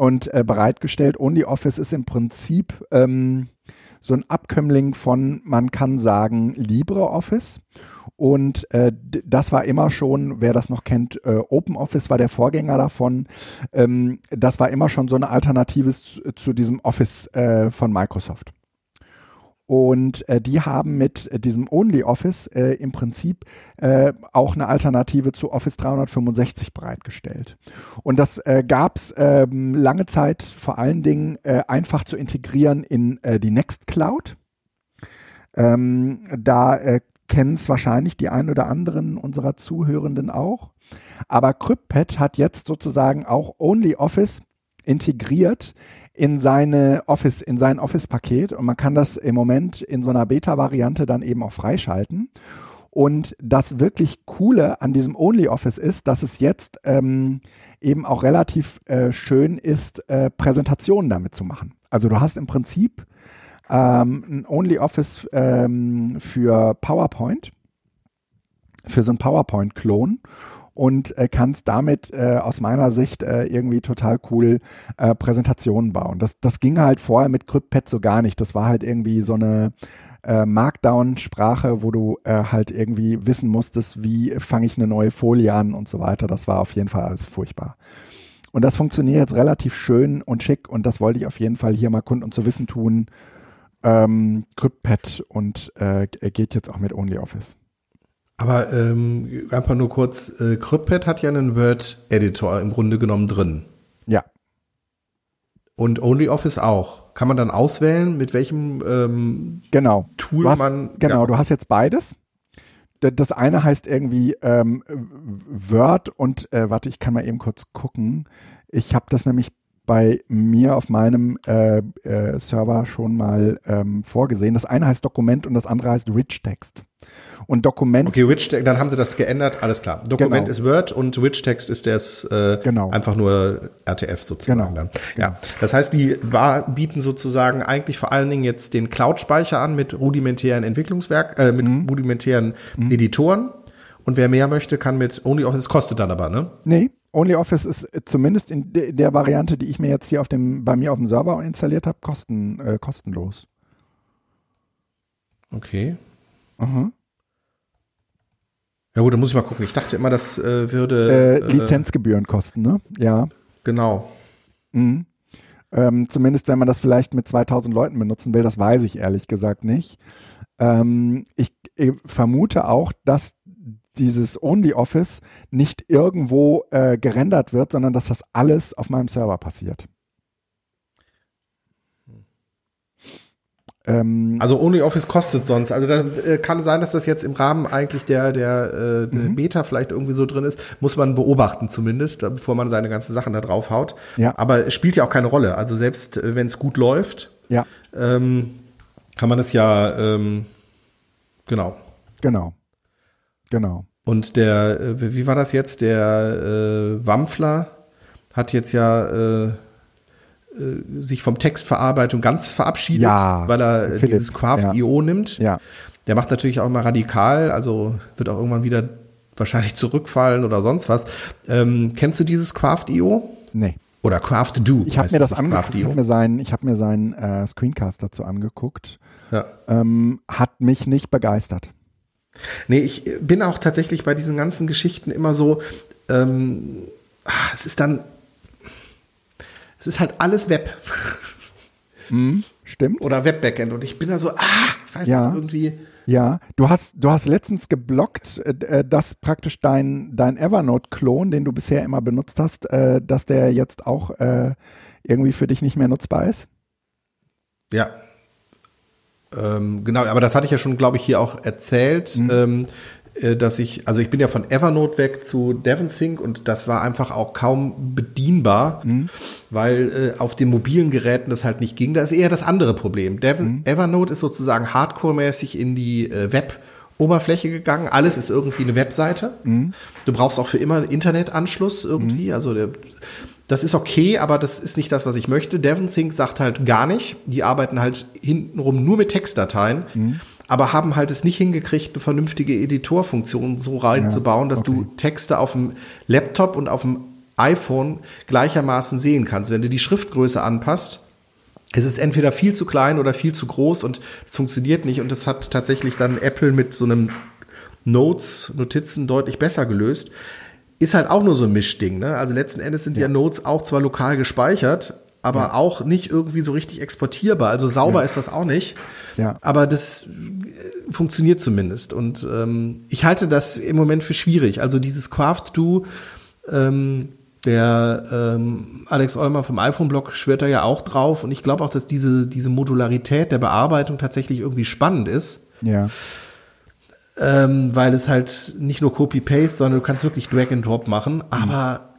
und äh, bereitgestellt. OnlyOffice ist im Prinzip ähm, so ein Abkömmling von, man kann sagen, LibreOffice. Und äh, das war immer schon, wer das noch kennt, äh, OpenOffice war der Vorgänger davon. Ähm, das war immer schon so eine Alternative zu, zu diesem Office äh, von Microsoft. Und äh, die haben mit äh, diesem OnlyOffice äh, im Prinzip äh, auch eine Alternative zu Office 365 bereitgestellt. Und das äh, gab es ähm, lange Zeit vor allen Dingen äh, einfach zu integrieren in äh, die Nextcloud. Ähm, da äh, kennen es wahrscheinlich die ein oder anderen unserer Zuhörenden auch. Aber CryptPad hat jetzt sozusagen auch OnlyOffice integriert in seine Office, in sein Office-Paket und man kann das im Moment in so einer Beta-Variante dann eben auch freischalten. Und das wirklich Coole an diesem OnlyOffice ist, dass es jetzt ähm, eben auch relativ äh, schön ist, äh, Präsentationen damit zu machen. Also du hast im Prinzip ähm, ein OnlyOffice ähm, für PowerPoint, für so ein PowerPoint-Klon und äh, kannst damit äh, aus meiner Sicht äh, irgendwie total cool äh, Präsentationen bauen. Das, das ging halt vorher mit CryptPad so gar nicht. Das war halt irgendwie so eine äh, Markdown-Sprache, wo du äh, halt irgendwie wissen musstest, wie fange ich eine neue Folie an und so weiter. Das war auf jeden Fall alles furchtbar. Und das funktioniert jetzt relativ schön und schick und das wollte ich auf jeden Fall hier mal kund und zu wissen tun. Ähm, CryptPad und äh, geht jetzt auch mit OnlyOffice. Aber ähm, einfach nur kurz, äh, CryptPad hat ja einen Word-Editor im Grunde genommen drin. Ja. Und OnlyOffice auch. Kann man dann auswählen, mit welchem ähm, genau. Tool hast, man. Genau, ja. du hast jetzt beides. Das eine heißt irgendwie ähm, Word und äh, warte, ich kann mal eben kurz gucken. Ich habe das nämlich bei mir auf meinem äh, äh, Server schon mal ähm, vorgesehen. Das eine heißt Dokument und das andere heißt Rich Text. Und Dokument. Okay, Rich Text, dann haben sie das geändert, alles klar. Dokument genau. ist Word und Rich Text ist das äh, genau. einfach nur RTF sozusagen genau. dann. Ja, genau. das heißt, die war, bieten sozusagen eigentlich vor allen Dingen jetzt den Cloud-Speicher an mit rudimentären Entwicklungswerk, äh, mit mhm. rudimentären mhm. Editoren. Und wer mehr möchte, kann mit OnlyOffice, kostet dann aber, ne? Nee, OnlyOffice ist äh, zumindest in der Variante, die ich mir jetzt hier auf dem, bei mir auf dem Server installiert habe, kosten, äh, kostenlos. Okay. Mhm. Ja gut, dann muss ich mal gucken. Ich dachte immer, das äh, würde äh, äh Lizenzgebühren kosten, ne? Ja. Genau. Mhm. Ähm, zumindest wenn man das vielleicht mit 2000 Leuten benutzen will, das weiß ich ehrlich gesagt nicht. Ähm, ich, ich vermute auch, dass dieses OnlyOffice nicht irgendwo äh, gerendert wird, sondern dass das alles auf meinem Server passiert. Ähm, also OnlyOffice kostet sonst. Also da äh, kann sein, dass das jetzt im Rahmen eigentlich der, der, äh, der mhm. Beta vielleicht irgendwie so drin ist. Muss man beobachten zumindest, bevor man seine ganzen Sachen da drauf haut. Ja. Aber es spielt ja auch keine Rolle. Also selbst äh, wenn es gut läuft, ja. ähm, kann man es ja ähm, genau. Genau. Genau. Und der, äh, wie war das jetzt? Der äh, Wampfler hat jetzt ja äh, sich vom Textverarbeitung ganz verabschiedet, ja, weil er Philipp, dieses Craft.io ja. nimmt. Ja. Der macht natürlich auch immer radikal, also wird auch irgendwann wieder wahrscheinlich [laughs] zurückfallen oder sonst was. Ähm, kennst du dieses Craft.io? Nee. Oder Craft.do? Ich habe mir das angeguckt. Ich habe mir seinen, ich hab mir seinen äh, Screencast dazu angeguckt. Ja. Ähm, hat mich nicht begeistert. Nee, ich bin auch tatsächlich bei diesen ganzen Geschichten immer so, ähm, ah, es ist dann, es ist halt alles Web. Mm, stimmt. Oder Web-Backend. Und ich bin da so, ah, ich weiß ja. nicht, irgendwie. Ja, du hast, du hast letztens geblockt, äh, dass praktisch dein, dein Evernote-Klon, den du bisher immer benutzt hast, äh, dass der jetzt auch äh, irgendwie für dich nicht mehr nutzbar ist? Ja, ähm, genau, aber das hatte ich ja schon, glaube ich, hier auch erzählt, mhm. ähm, äh, dass ich, also ich bin ja von Evernote weg zu DevonSync und das war einfach auch kaum bedienbar, mhm. weil äh, auf den mobilen Geräten das halt nicht ging. Da ist eher das andere Problem. Devon, mhm. Evernote ist sozusagen hardcore-mäßig in die äh, Web- Oberfläche gegangen. Alles ist irgendwie eine Webseite. Mhm. Du brauchst auch für immer einen Internetanschluss irgendwie. Mhm. Also der, das ist okay, aber das ist nicht das, was ich möchte. DevonSync sagt halt gar nicht. Die arbeiten halt hintenrum nur mit Textdateien, mhm. Aber haben halt es nicht hingekriegt, eine vernünftige Editorfunktion so reinzubauen, dass okay. du Texte auf dem Laptop und auf dem iPhone gleichermaßen sehen kannst. Wenn du die Schriftgröße anpasst, es ist entweder viel zu klein oder viel zu groß und es funktioniert nicht. Und das hat tatsächlich dann Apple mit so einem Notes, Notizen deutlich besser gelöst ist halt auch nur so ein Mischding. Ne? Also letzten Endes sind ja. ja Notes auch zwar lokal gespeichert, aber ja. auch nicht irgendwie so richtig exportierbar. Also sauber ja. ist das auch nicht. Ja. Aber das äh, funktioniert zumindest. Und ähm, ich halte das im Moment für schwierig. Also dieses Craft-Do, ähm, Der ähm, Alex Eumer vom iPhone-Blog schwört da ja auch drauf. Und ich glaube auch, dass diese, diese Modularität der Bearbeitung tatsächlich irgendwie spannend ist. Ja. Ähm, weil es halt nicht nur Copy-Paste, sondern du kannst wirklich Drag and Drop machen. Aber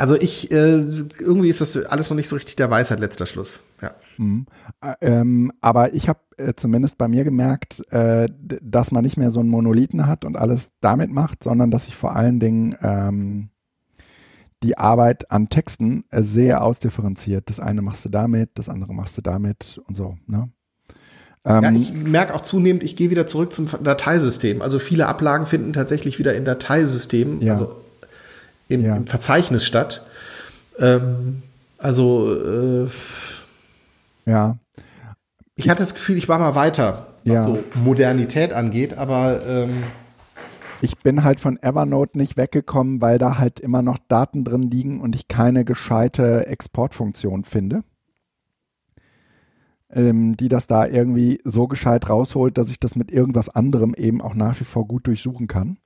also ich, äh, irgendwie ist das alles noch nicht so richtig der Weisheit letzter Schluss. Ja. Mhm. Äh, ähm, aber ich habe äh, zumindest bei mir gemerkt, äh, dass man nicht mehr so einen Monolithen hat und alles damit macht, sondern dass ich vor allen Dingen ähm, die Arbeit an Texten äh, sehr ausdifferenziert. Das eine machst du damit, das andere machst du damit und so. Ne? Ähm, ja, ich merke auch zunehmend, ich gehe wieder zurück zum Dateisystem. Also viele Ablagen finden tatsächlich wieder in Dateisystemen, ja. also im, ja. im Verzeichnis statt. Ähm, also äh, ja. Ich hatte das Gefühl, ich war mal weiter, was ja. so Modernität angeht, aber ähm, ich bin halt von Evernote nicht weggekommen, weil da halt immer noch Daten drin liegen und ich keine gescheite Exportfunktion finde, ähm, die das da irgendwie so gescheit rausholt, dass ich das mit irgendwas anderem eben auch nach wie vor gut durchsuchen kann.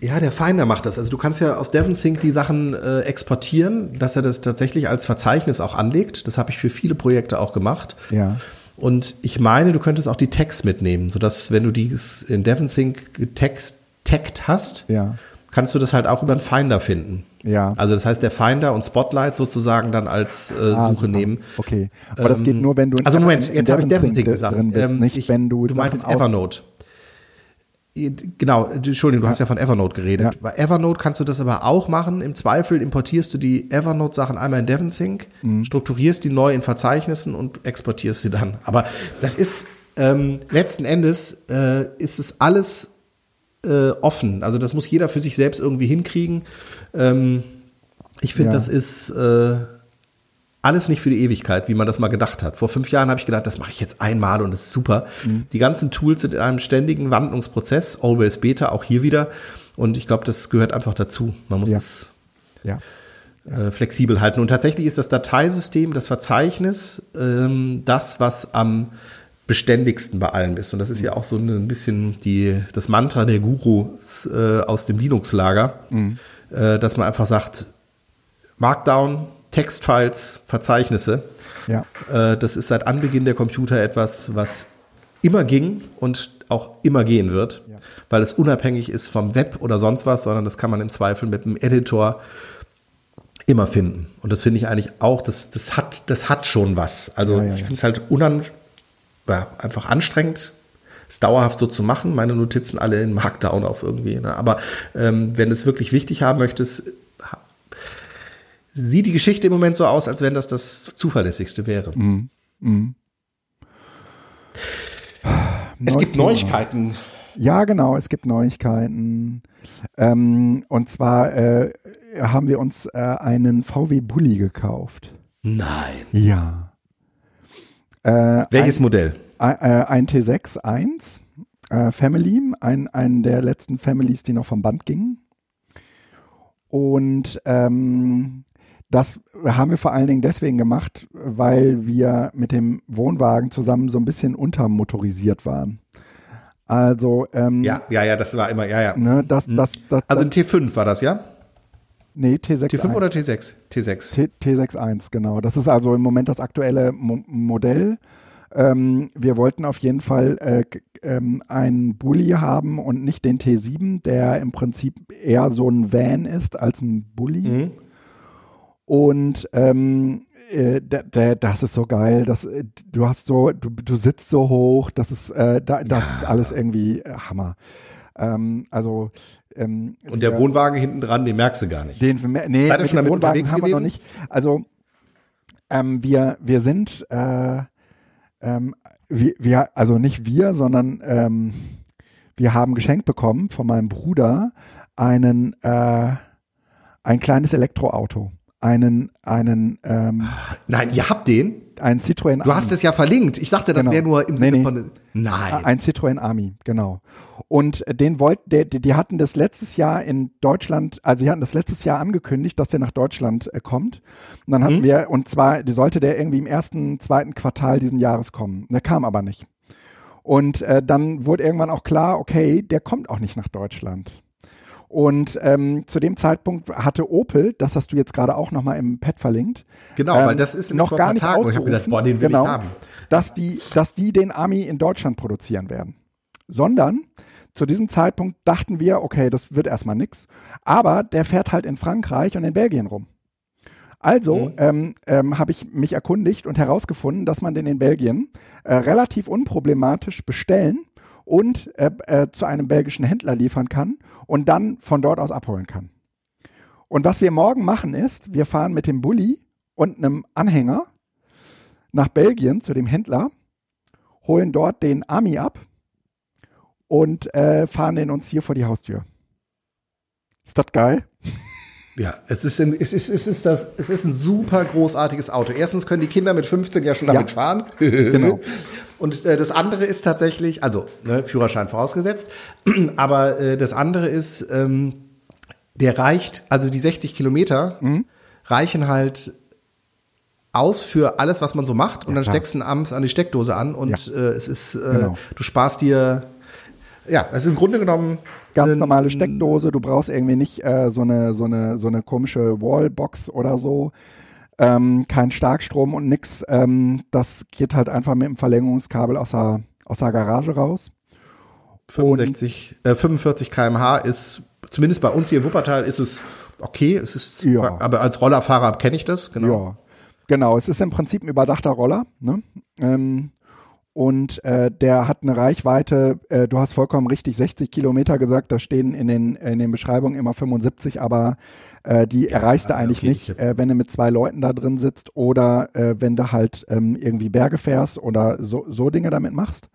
Ja, der Finder macht das. Also du kannst ja aus DevonSync die Sachen äh, exportieren, dass er das tatsächlich als Verzeichnis auch anlegt. Das habe ich für viele Projekte auch gemacht. Ja. Und ich meine, du könntest auch die Tags mitnehmen, sodass wenn du die in DevonSync getaggt hast, ja. kannst du das halt auch über einen Finder finden. Ja. Also das heißt, der Finder und Spotlight sozusagen dann als äh, ah, Suche super. nehmen. Okay. Aber das geht ähm, nur, wenn du in Also Moment, jetzt habe ich DevonSync gesagt. Drin bist, ähm, nicht, ich, wenn du du meintest Evernote. Genau, Entschuldigung, du hast ja von Evernote geredet. Ja. Bei Evernote kannst du das aber auch machen. Im Zweifel importierst du die Evernote-Sachen einmal in DevonSync, mhm. strukturierst die neu in Verzeichnissen und exportierst sie dann. Aber das ist ähm, letzten Endes äh, ist es alles äh, offen. Also das muss jeder für sich selbst irgendwie hinkriegen. Ähm, ich finde, ja. das ist äh, alles nicht für die Ewigkeit, wie man das mal gedacht hat. Vor fünf Jahren habe ich gedacht, das mache ich jetzt einmal und das ist super. Mhm. Die ganzen Tools sind in einem ständigen Wandlungsprozess, Always Beta, auch hier wieder. Und ich glaube, das gehört einfach dazu. Man muss ja. es ja. Äh, flexibel halten. Und tatsächlich ist das Dateisystem, das Verzeichnis, ähm, das, was am beständigsten bei allem ist. Und das ist ja auch so ein bisschen die, das Mantra der Gurus äh, aus dem Linux-Lager, mhm. äh, dass man einfach sagt, Markdown, Textfiles, Verzeichnisse. Ja. Äh, das ist seit Anbeginn der Computer etwas, was immer ging und auch immer gehen wird, ja. weil es unabhängig ist vom Web oder sonst was, sondern das kann man im Zweifel mit einem Editor immer finden. Und das finde ich eigentlich auch, das, das, hat, das hat schon was. Also ja, ja, ich finde es halt unan, einfach anstrengend, es dauerhaft so zu machen. Meine Notizen alle in Markdown auf irgendwie. Ne? Aber ähm, wenn du es wirklich wichtig haben möchtest, sieht die Geschichte im Moment so aus, als wenn das das zuverlässigste wäre. Mm, mm. Es gibt Neuigkeiten. Ja, genau, es gibt Neuigkeiten. Ähm, und zwar äh, haben wir uns äh, einen VW Bulli gekauft. Nein. Ja. Äh, Welches ein, Modell? Ein, äh, ein T6-1 äh, Family, ein, ein der letzten Families, die noch vom Band gingen. Und ähm, das haben wir vor allen Dingen deswegen gemacht, weil wir mit dem Wohnwagen zusammen so ein bisschen untermotorisiert waren. Also ähm, ja, ja, ja, das war immer, ja, ja. Ne, das, mhm. das, das, also ein T5 war das, ja? Nee, T6. T5 oder T6? T6. T, T61, genau. Das ist also im Moment das aktuelle Mo Modell. Ähm, wir wollten auf jeden Fall äh, ähm, einen Bulli haben und nicht den T7, der im Prinzip eher so ein Van ist als ein Bulli. Mhm. Und ähm, äh, das ist so geil. Das, äh, du hast so, du, du sitzt so hoch, das ist, äh, da, das ja. ist alles irgendwie äh, Hammer. Ähm, also ähm, und der wir, Wohnwagen hinten dran, den merkst du gar nicht. Den, nee, Seid ihr schon damit Wohnwagen haben gewesen? wir noch nicht. Also ähm, wir, wir sind, äh, ähm, wir, wir, also nicht wir, sondern ähm, wir haben geschenkt bekommen von meinem Bruder einen, äh, ein kleines Elektroauto einen, einen ähm, Nein, ihr habt den? Ein Citroën Du hast es ja verlinkt. Ich dachte, das genau. wäre nur im Sinne nee, nee. von. Nein. Ein Citroën Army, genau. Und den wollten, die, die hatten das letztes Jahr in Deutschland, also sie hatten das letztes Jahr angekündigt, dass der nach Deutschland äh, kommt. Und dann hatten mhm. wir, und zwar die sollte der irgendwie im ersten, zweiten Quartal diesen Jahres kommen. Der kam aber nicht. Und äh, dann wurde irgendwann auch klar, okay, der kommt auch nicht nach Deutschland. Und ähm, zu dem Zeitpunkt hatte Opel, das hast du jetzt gerade auch nochmal im Pad verlinkt. Genau, ähm, weil das ist noch gar nicht Tagen, ich habe gedacht, boah, den will genau, ich haben. Dass die, dass die den Army in Deutschland produzieren werden. Sondern zu diesem Zeitpunkt dachten wir, okay, das wird erstmal nix. Aber der fährt halt in Frankreich und in Belgien rum. Also Mhm. ähm, ähm, habe ich mich erkundigt und herausgefunden, dass man den in Belgien äh, relativ unproblematisch bestellen und äh, äh, zu einem belgischen Händler liefern kann und dann von dort aus abholen kann. Und was wir morgen machen ist, wir fahren mit dem Bulli und einem Anhänger nach Belgien zu dem Händler, holen dort den Army ab und äh, fahren den uns hier vor die Haustür. Ist das geil? Ja, es ist, ein, es, ist, es, ist das, es ist ein super großartiges Auto. Erstens können die Kinder mit 15 ja schon damit Ja. fahren. Genau. [laughs] Und äh, das andere ist tatsächlich, also ne, Führerschein vorausgesetzt, [clears throat] aber äh, das andere ist, ähm, der reicht, also die 60 Kilometer Mhm. reichen halt aus für alles, was man so macht. Und dann klar. steckst du abends an die Steckdose an und äh, es ist, äh, Genau. du sparst dir, ja, es ist im Grunde genommen Ganz normale Steckdose, du brauchst irgendwie nicht äh, so, eine, so, eine, so eine komische Wallbox oder so. Ähm, kein Starkstrom und nix. Ähm, das geht halt einfach mit dem Verlängerungskabel aus der, aus der Garage raus. 65, äh, 45 km/h ist, zumindest bei uns hier in Wuppertal ist es okay. Es ist, Ja. aber als Rollerfahrer kenne ich das, genau. Ja, genau. Es ist im Prinzip ein überdachter Roller. Ne? Ähm, und äh, der hat eine Reichweite, äh, du hast vollkommen richtig, 60 Kilometer gesagt, da stehen in den, in den Beschreibungen immer 75, aber äh, die erreichst du ah, eigentlich okay. nicht, äh, wenn du mit zwei Leuten da drin sitzt oder äh, wenn du halt ähm, irgendwie Berge fährst oder so, so Dinge damit machst.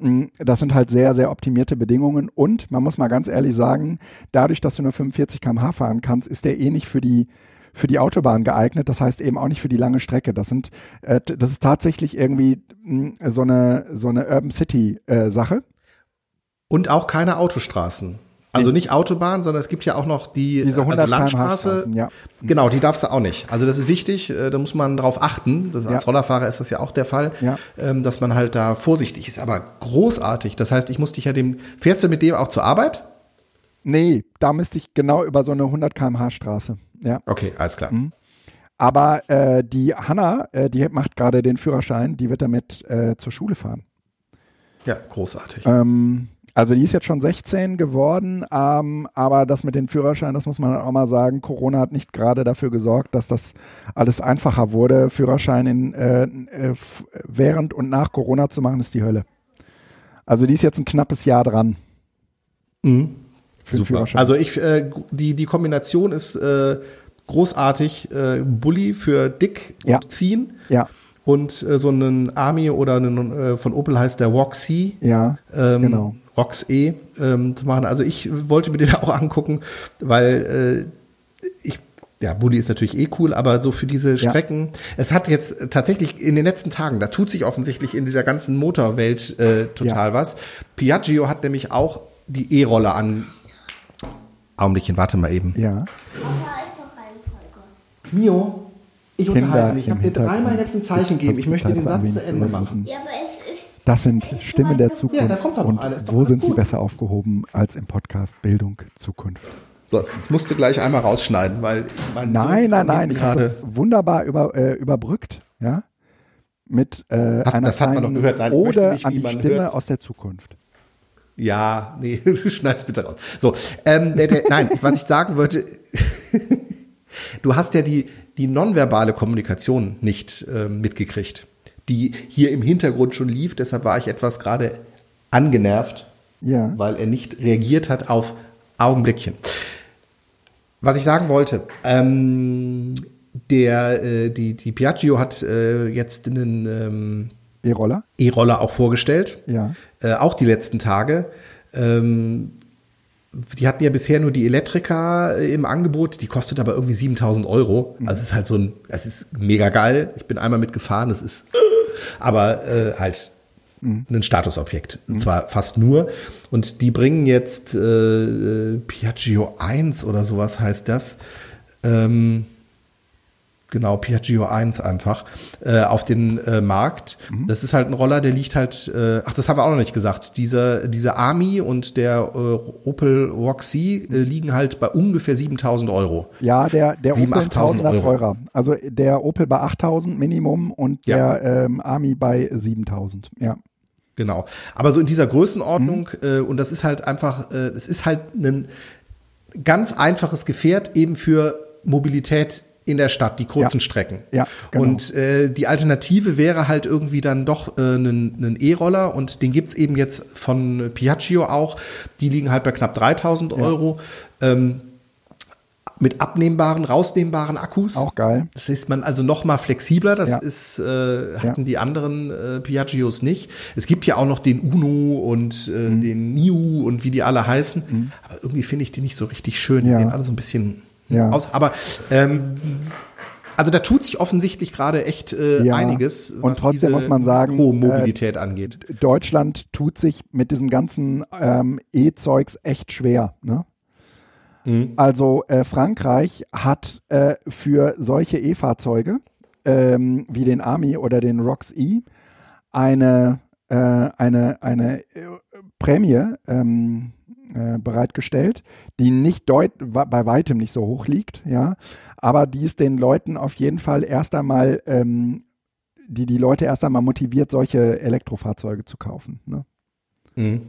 Mm, Das sind halt sehr, sehr optimierte Bedingungen und man muss mal ganz ehrlich sagen, dadurch, dass du nur 45 km/h fahren kannst, ist der eh nicht für die für die Autobahn geeignet, das heißt eben auch nicht für die lange Strecke. Das sind, äh, das ist tatsächlich irgendwie mh, so eine so eine Urban City äh, Sache. Und auch keine Autostraßen. Also nicht Autobahn, sondern es gibt ja auch noch die Diese äh, 100 also Landstraße. ja. Genau, die darfst du auch nicht. Also das ist wichtig, äh, da muss man drauf achten. Das, als Ja. Rollerfahrer ist das ja auch der Fall, Ja. ähm, dass man halt da vorsichtig ist. Aber großartig. Das heißt, ich muss dich ja dem. Fährst du mit dem auch zur Arbeit? Nee, da müsste ich genau über so eine 100 km/h Straße. Ja. Okay, alles klar. Mhm. Aber äh, die Hanna, äh, die macht gerade den Führerschein, die wird damit äh, zur Schule fahren. Ja, großartig. Ähm, also die ist jetzt schon 16 geworden, ähm, aber das mit dem Führerschein, das muss man auch mal sagen, Corona hat nicht gerade dafür gesorgt, dass das alles einfacher wurde. Führerschein in, äh, äh, während und nach Corona zu machen, ist die Hölle. Also die ist jetzt ein knappes Jahr dran. Den Super. Also ich, äh, die, die Kombination ist äh, großartig. Äh, Bulli für dick und Ja. ziehen ja, und äh, so einen Army oder einen, äh, von Opel heißt der Roxy. ja, Ähm, genau. Rox E ähm, zu machen. Also ich wollte mir den [laughs] auch angucken, weil äh, ich ja, Bulli ist natürlich eh cool, aber so für diese Ja. Strecken, es hat jetzt tatsächlich in den letzten Tagen, da tut sich offensichtlich in dieser ganzen Motorwelt äh, total was. Piaggio hat nämlich auch die E-Roller an. Augenblickchen, warte mal eben. Ja, Da ist doch Reihenfolge. Mio, ich Kinder unterhalte mich. Ich habe dir dreimal jetzt ein Zeichen gegeben. Ich möchte den Satz zu Ende machen. Ja, aber es ist. Das sind Stimmen der Zukunft. Ja, da kommt und doch wo alles sind sie gut. besser aufgehoben als im Podcast Bildung Zukunft? So, das musst du gleich einmal rausschneiden, weil mein Nein, Sohn nein, nein, ich habe gerade. das wunderbar über, äh, überbrückt, ja, mit äh, Hast- einer das hat man doch gehört. Nein, ich möchte Ode nicht, an die Stimme hört. aus der Zukunft. Ja, nee, [laughs] schneid's bitte raus. So, ähm, der, der, nein, was ich sagen wollte, [laughs] du hast ja die, die nonverbale Kommunikation nicht ähm, mitgekriegt, die hier im Hintergrund schon lief. Deshalb war ich etwas gerade angenervt, Ja. weil er nicht reagiert hat auf Augenblickchen. Was ich sagen wollte, ähm, der, äh, die, die Piaggio hat äh, jetzt einen ähm, E-Roller? E-Roller auch vorgestellt. Ja. Äh, auch die letzten Tage. Ähm, die hatten ja bisher nur die Elektrika äh, im Angebot, die kostet aber irgendwie 7000 Euro. Also es ist halt so ein, es ist mega geil. Ich bin einmal mitgefahren, es ist, aber äh, halt ein Statusobjekt. Und zwar fast nur. Und die bringen jetzt äh, äh, Piaggio 1 oder sowas heißt das. Ähm, Genau, Piaggio 1 einfach, äh, auf den äh, Markt. Mhm. Das ist halt ein Roller, der liegt halt, äh, ach, das haben wir auch noch nicht gesagt. Diese, diese Army und der äh, Opel Roxy äh, liegen halt bei ungefähr 7000 Euro. Ja, der, der 7, Opel 1000 Euro. teurer. Also der Opel bei 8000 Minimum und ja. der ähm, Army bei 7000, ja. Genau. Aber so in dieser Größenordnung, mhm. äh, und das ist halt einfach, äh, es ist halt ein ganz einfaches Gefährt eben für Mobilität in der Stadt, die kurzen ja. Strecken. Ja, genau. Und äh, die Alternative wäre halt irgendwie dann doch äh, ein E-Roller und den gibt's eben jetzt von Piaggio auch. Die liegen halt bei knapp 3000 ja. Euro. Ähm, mit abnehmbaren, rausnehmbaren Akkus. Auch geil. Das ist man also noch mal flexibler. Das ja. ist äh, hatten ja. die anderen äh, Piaggios nicht. Es gibt ja auch noch den Uno und äh, mhm. den Niu und wie die alle heißen. Mhm. Aber irgendwie finde ich die nicht so richtig schön. Die ja. sehen alle so ein bisschen ja. aus. Aber ähm, also da tut sich offensichtlich gerade echt äh, ja. einiges, was Und trotzdem muss man sagen, Mobilität äh, angeht. Deutschland tut sich mit diesem ganzen ähm, E-Zeugs echt schwer. Ne? Mhm. Also äh, Frankreich hat äh, für solche E-Fahrzeuge ähm, wie den Army oder den Rox E eine, äh, eine, eine äh, Prämie ähm, äh, bereitgestellt, die nicht deut bei weitem nicht so hoch liegt, ja, aber die es den Leuten auf jeden Fall erst einmal, ähm, die die Leute erst einmal motiviert, solche Elektrofahrzeuge zu kaufen. Ne? Mhm.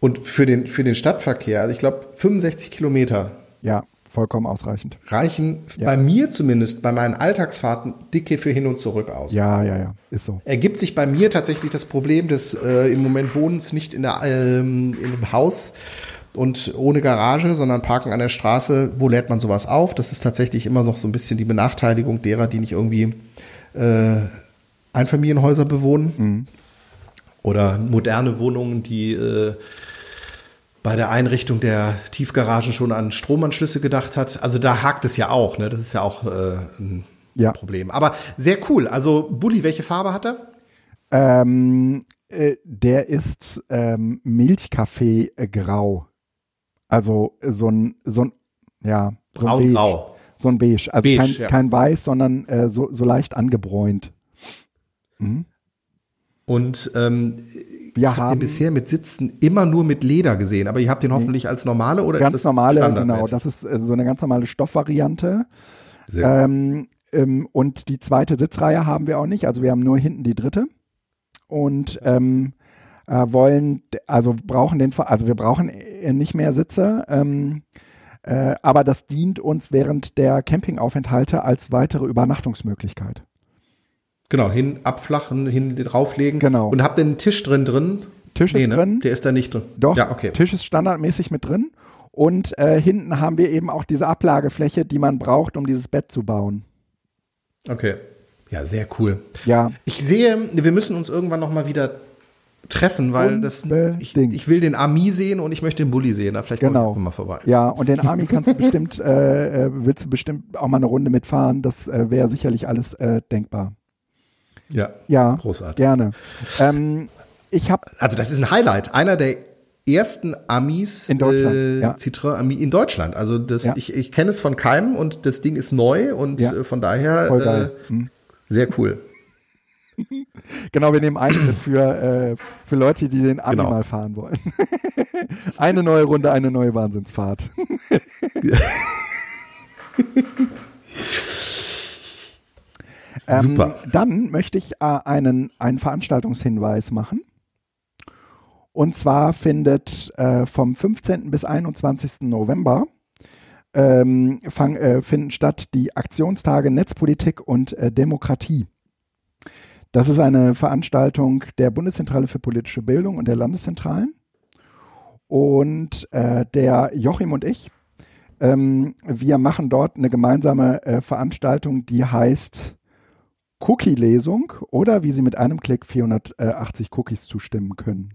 Und für den, für den Stadtverkehr, also ich glaube 65 Kilometer. Ja, vollkommen ausreichend. Reichen ja. bei mir zumindest, bei meinen Alltagsfahrten, dicke für hin und zurück aus. Ja, ja, ja, ist so. Ergibt sich bei mir tatsächlich das Problem des äh, im Moment Wohnens nicht in, der, ähm, in einem Haus und ohne Garage, sondern parken an der Straße. Wo lädt man sowas auf? Das ist tatsächlich immer noch so ein bisschen die Benachteiligung derer, die nicht irgendwie äh, Einfamilienhäuser bewohnen. Mhm. Oder moderne Wohnungen, die äh, bei der Einrichtung der Tiefgaragen schon an Stromanschlüsse gedacht hat. Also da hakt es ja auch, ne? Das ist ja auch äh, ein ja. Problem. Aber sehr cool. Also Bulli, welche Farbe hat er? Ähm, äh, der ist ähm, Milchkaffee äh, grau. Also so ein, so ein, ja, so ein Beige. Grau. So ein Beige. Also Beige, kein, ja. kein Weiß, sondern äh, so, so leicht angebräunt. Mhm. Und ähm, wir ich haben bisher mit Sitzen immer nur mit Leder gesehen, aber ihr habt den hoffentlich als normale oder ganz ist das normale, genau. Das ist äh, so eine ganz normale Stoffvariante. Ähm, ähm, und die zweite Sitzreihe haben wir auch nicht, also wir haben nur hinten die dritte und ähm, äh, wollen, also brauchen den, also wir brauchen äh, nicht mehr Sitze. Ähm, äh, aber das dient uns während der Campingaufenthalte als weitere Übernachtungsmöglichkeit. Genau, hin abflachen, hin drauflegen. Genau. Und habt ihr einen Tisch drin drin? Tisch nee, ist ne? drin. Der ist da nicht drin. Doch, ja, okay. Tisch ist standardmäßig mit drin. Und äh, hinten haben wir eben auch diese Ablagefläche, die man braucht, um dieses Bett zu bauen. Okay. Ja, sehr cool. Ja. Ich sehe, wir müssen uns irgendwann noch mal wieder treffen, weil das ich, ich, will den Army sehen und ich möchte den Bulli sehen. Da vielleicht genau. wir mal vorbei. Ja, und den Army kannst du bestimmt, äh, äh, willst du bestimmt auch mal eine Runde mitfahren. Das äh, wäre sicherlich alles äh, denkbar. Ja, ja großartig. Gerne. Ähm, ich habe also das ist ein Highlight, einer der ersten Amis in Deutschland, äh, ja. Citroën Ami in Deutschland. Also das ja. ich, ich kenne es von keinem und das Ding ist neu und ja. äh, von daher äh, hm. sehr cool. [laughs] Genau, wir nehmen einen für, äh, für Leute, die den Ami genau. mal fahren wollen. [laughs] eine neue Runde, eine neue Wahnsinnsfahrt. [laughs] Ähm, Super. Dann möchte ich äh, einen, einen Veranstaltungshinweis machen. Und zwar findet äh, vom 15. bis 21. November ähm, fang, äh, finden statt die Aktionstage Netzpolitik und äh, Demokratie. Das ist eine Veranstaltung der Bundeszentrale für politische Bildung und der Landeszentralen. Und äh, der Joachim und ich, ähm, wir machen dort eine gemeinsame äh, Veranstaltung, die heißt Cookie-Lesung oder wie Sie mit einem Klick 480 Cookies zustimmen können.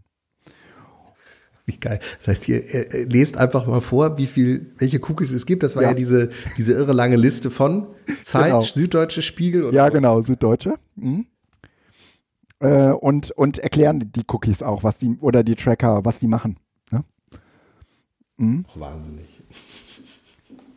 Wie geil. Das heißt, ihr äh, lest einfach mal vor, wie viel, welche Cookies es gibt. Das war ja, ja diese, diese irre lange Liste von Zeit, genau. Süddeutsche Spiegel und Ja, so. genau, Süddeutsche. Mhm. Äh, und, und erklären die Cookies auch, was die, oder die Tracker, was die machen. Ne? Mhm. Wahnsinnig.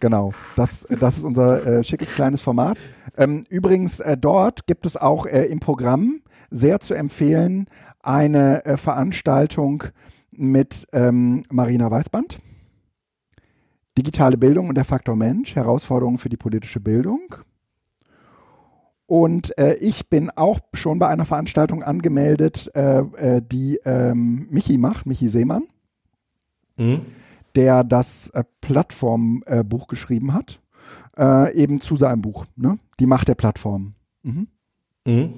Genau, das, das ist unser äh, schickes kleines Format. Ähm, übrigens, äh, dort gibt es auch äh, im Programm sehr zu empfehlen eine äh, Veranstaltung mit ähm, Marina Weißband. Digitale Bildung und der Faktor Mensch, Herausforderungen für die politische Bildung. Und äh, ich bin auch schon bei einer Veranstaltung angemeldet, äh, äh, die ähm, Michi macht, Michi Seemann, Mhm. Der das äh, Plattformbuch geschrieben hat, äh, eben zu seinem Buch, ne? Die Macht der Plattform. Mhm. Mhm.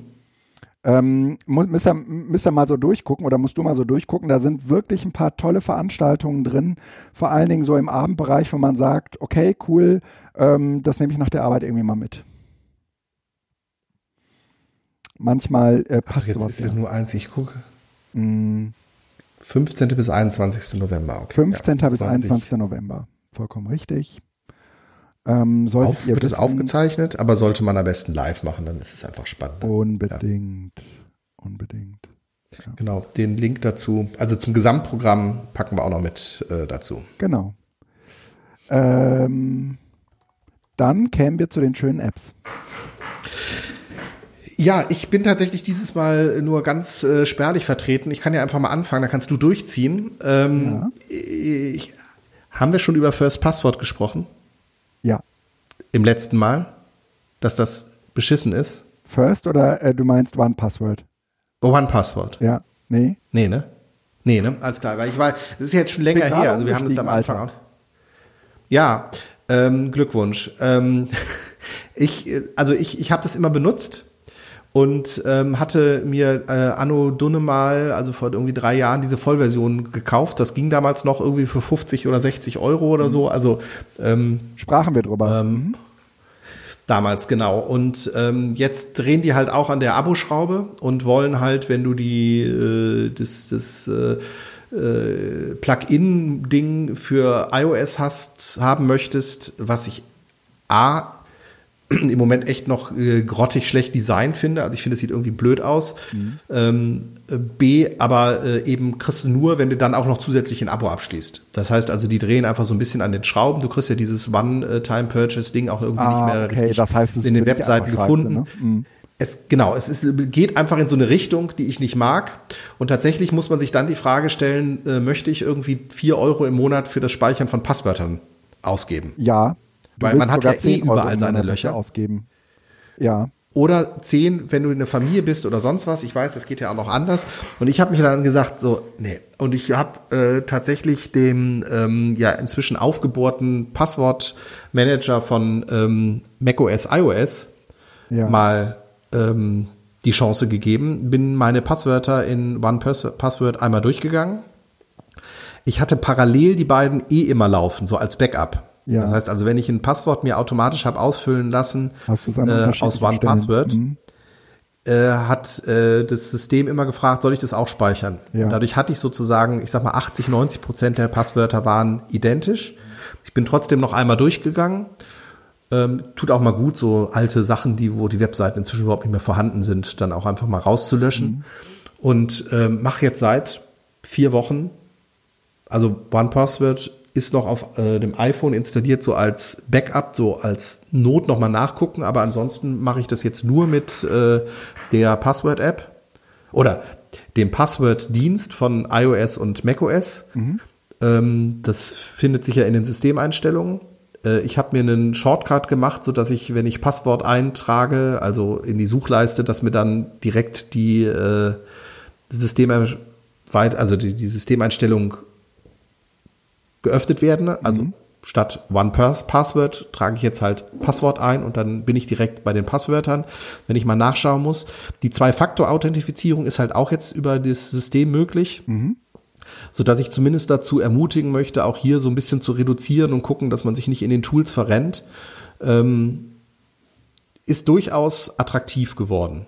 Ähm, muss, müsst, ihr, müsst ihr mal so durchgucken oder musst du mal so durchgucken. Da sind wirklich ein paar tolle Veranstaltungen drin, vor allen Dingen so im Abendbereich, wo man sagt, okay, cool, ähm, das nehme ich nach der Arbeit irgendwie mal mit. Manchmal äh, Ach, passt jetzt sowas. ist Ja. nur eins, ich gucke. Mm, 15. bis 21. November. Okay. 15. Ja, bis 20. 21. November. Vollkommen richtig. Ähm, Auf, wird es aufgezeichnet, aber sollte man am besten live machen, dann ist es einfach spannend. Unbedingt. Unbedingt. Genau, den Link dazu, also zum Gesamtprogramm packen wir auch noch mit äh, dazu. Genau. Ähm, dann kämen wir zu den schönen Apps. Ja, ich bin tatsächlich dieses Mal nur ganz äh, spärlich vertreten. Ich kann ja einfach mal anfangen, da kannst du durchziehen. Ähm, ich, haben wir schon über First Password gesprochen? Ja. Im letzten Mal? Dass das beschissen ist? First oder äh, du meinst One Password? One Password. Ja. Nee. Nee, ne? Nee, ne? Alles klar. Weil ich war, das ist jetzt schon länger her. Also wir haben das am Anfang auch. Ja, ähm, Glückwunsch. Ähm, [laughs] ich, äh, also ich, ich habe das immer benutzt und ähm, hatte mir äh, Anno Dunne mal, also vor irgendwie drei Jahren, diese Vollversion gekauft. Das ging damals noch irgendwie für 50 oder 60 Euro oder so. Also ähm, Sprachen wir drüber. ähm, Damals, genau. Und ähm, jetzt drehen die halt auch an der Abo-Schraube und wollen halt, wenn du die äh, das, das äh, äh, Plugin-Ding für iOS hast, haben möchtest, was ich A [clears throat] im Moment echt noch äh, grottig schlecht Design finde. Also ich finde, es sieht irgendwie blöd aus. Ähm, äh, B, aber äh, eben kriegst du nur, wenn du dann auch noch zusätzlich ein Abo abschließt. Das heißt also, die drehen einfach so ein bisschen an den Schrauben. Du kriegst ja dieses One-Time-Purchase-Ding auch irgendwie Ah, nicht mehr okay, richtig das heißt, es in den Webseiten gefunden. ne? Mhm. Es, genau, es ist, geht einfach in so eine Richtung, die ich nicht mag. Und tatsächlich muss man sich dann die Frage stellen, äh, möchte ich irgendwie vier Euro im Monat für das Speichern von Passwörtern ausgeben? ja. Du Weil man hat ja eh 10 Euro überall seine Löcher. ausgeben. Ja. Oder zehn, wenn du in der Familie bist oder sonst was. Ich weiß, das geht ja auch noch anders. Und ich habe mich dann gesagt, so, nee. Und ich habe äh, tatsächlich dem ähm, ja inzwischen aufgebohrten Passwortmanager von ähm, macOS iOS Ja. mal ähm, die Chance gegeben, bin meine Passwörter in One Password einmal durchgegangen. Ich hatte parallel die beiden eh immer laufen, so als Backup. Ja. Das heißt also, wenn ich ein Passwort mir automatisch habe ausfüllen lassen äh, aus One Stellen? Password, Mhm. äh, hat äh, das System immer gefragt, soll ich das auch speichern? Ja. Dadurch hatte ich sozusagen, ich sag mal, 80, 90 Prozent der Passwörter waren identisch. Ich bin trotzdem noch einmal durchgegangen. Ähm, tut auch mal gut, so alte Sachen, die, wo die Webseiten inzwischen überhaupt nicht mehr vorhanden sind, dann auch einfach mal rauszulöschen. Und ähm, mache jetzt seit vier Wochen, also OnePassword ist noch auf äh, dem iPhone installiert, so als Backup, so als Not nochmal nachgucken, aber ansonsten mache ich das jetzt nur mit äh, der Password-App oder dem Password-Dienst von iOS und macOS. Ähm, das findet sich ja in den Systemeinstellungen. Äh, ich habe mir einen Shortcut gemacht, so dass ich, wenn ich Passwort eintrage, also in die Suchleiste, dass mir dann direkt die äh, Systeme also die, die Systemeinstellung geöffnet werden. Also statt One Pass Password trage ich jetzt halt Passwort ein und dann bin ich direkt bei den Passwörtern, wenn ich mal nachschauen muss. Die Zwei-Faktor-Authentifizierung ist halt auch jetzt über das System möglich. So dass ich zumindest dazu ermutigen möchte, auch hier so ein bisschen zu reduzieren und gucken, dass man sich nicht in den Tools verrennt, ähm, ist durchaus attraktiv geworden.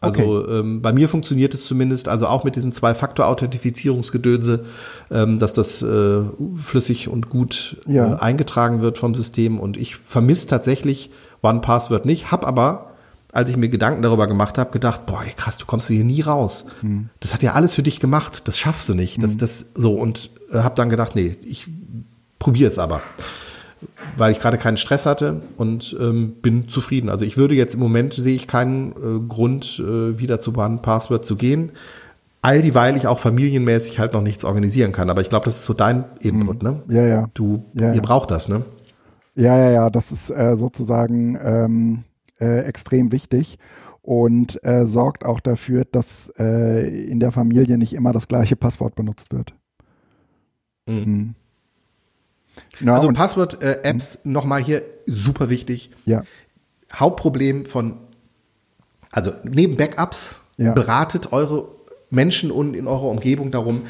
Also ähm, bei mir funktioniert es zumindest, also auch mit diesem Zwei-Faktor-Authentifizierungsgedönse, ähm, dass das äh, flüssig und gut Ja. äh, eingetragen wird vom System. Und ich vermisse tatsächlich One-Password nicht, hab aber, als ich mir Gedanken darüber gemacht habe, gedacht, boah, ey, krass, du kommst hier nie raus. Das hat ja alles für dich gemacht, das schaffst du nicht. Das, das so und äh, habe dann gedacht, nee, ich probiere es aber. Weil ich gerade keinen Stress hatte und ähm, bin zufrieden. Also ich würde jetzt im Moment sehe ich keinen äh, Grund, äh, wieder zu Bahn Password zu gehen. All dieweil ich auch familienmäßig halt noch nichts organisieren kann. Aber ich glaube, das ist so dein Input, ne? Ja, ja. Du, Ja, ihr ja. braucht das, ne? Ja, ja, ja, das ist äh, sozusagen ähm, äh, extrem wichtig und äh, sorgt auch dafür, dass äh, in der Familie nicht immer das gleiche Passwort benutzt wird. Mhm. Na, also Passwort-Apps nochmal hier super wichtig. ja, Hauptproblem von, also neben Backups, Ja. beratet eure Menschen und in eurer Umgebung darum,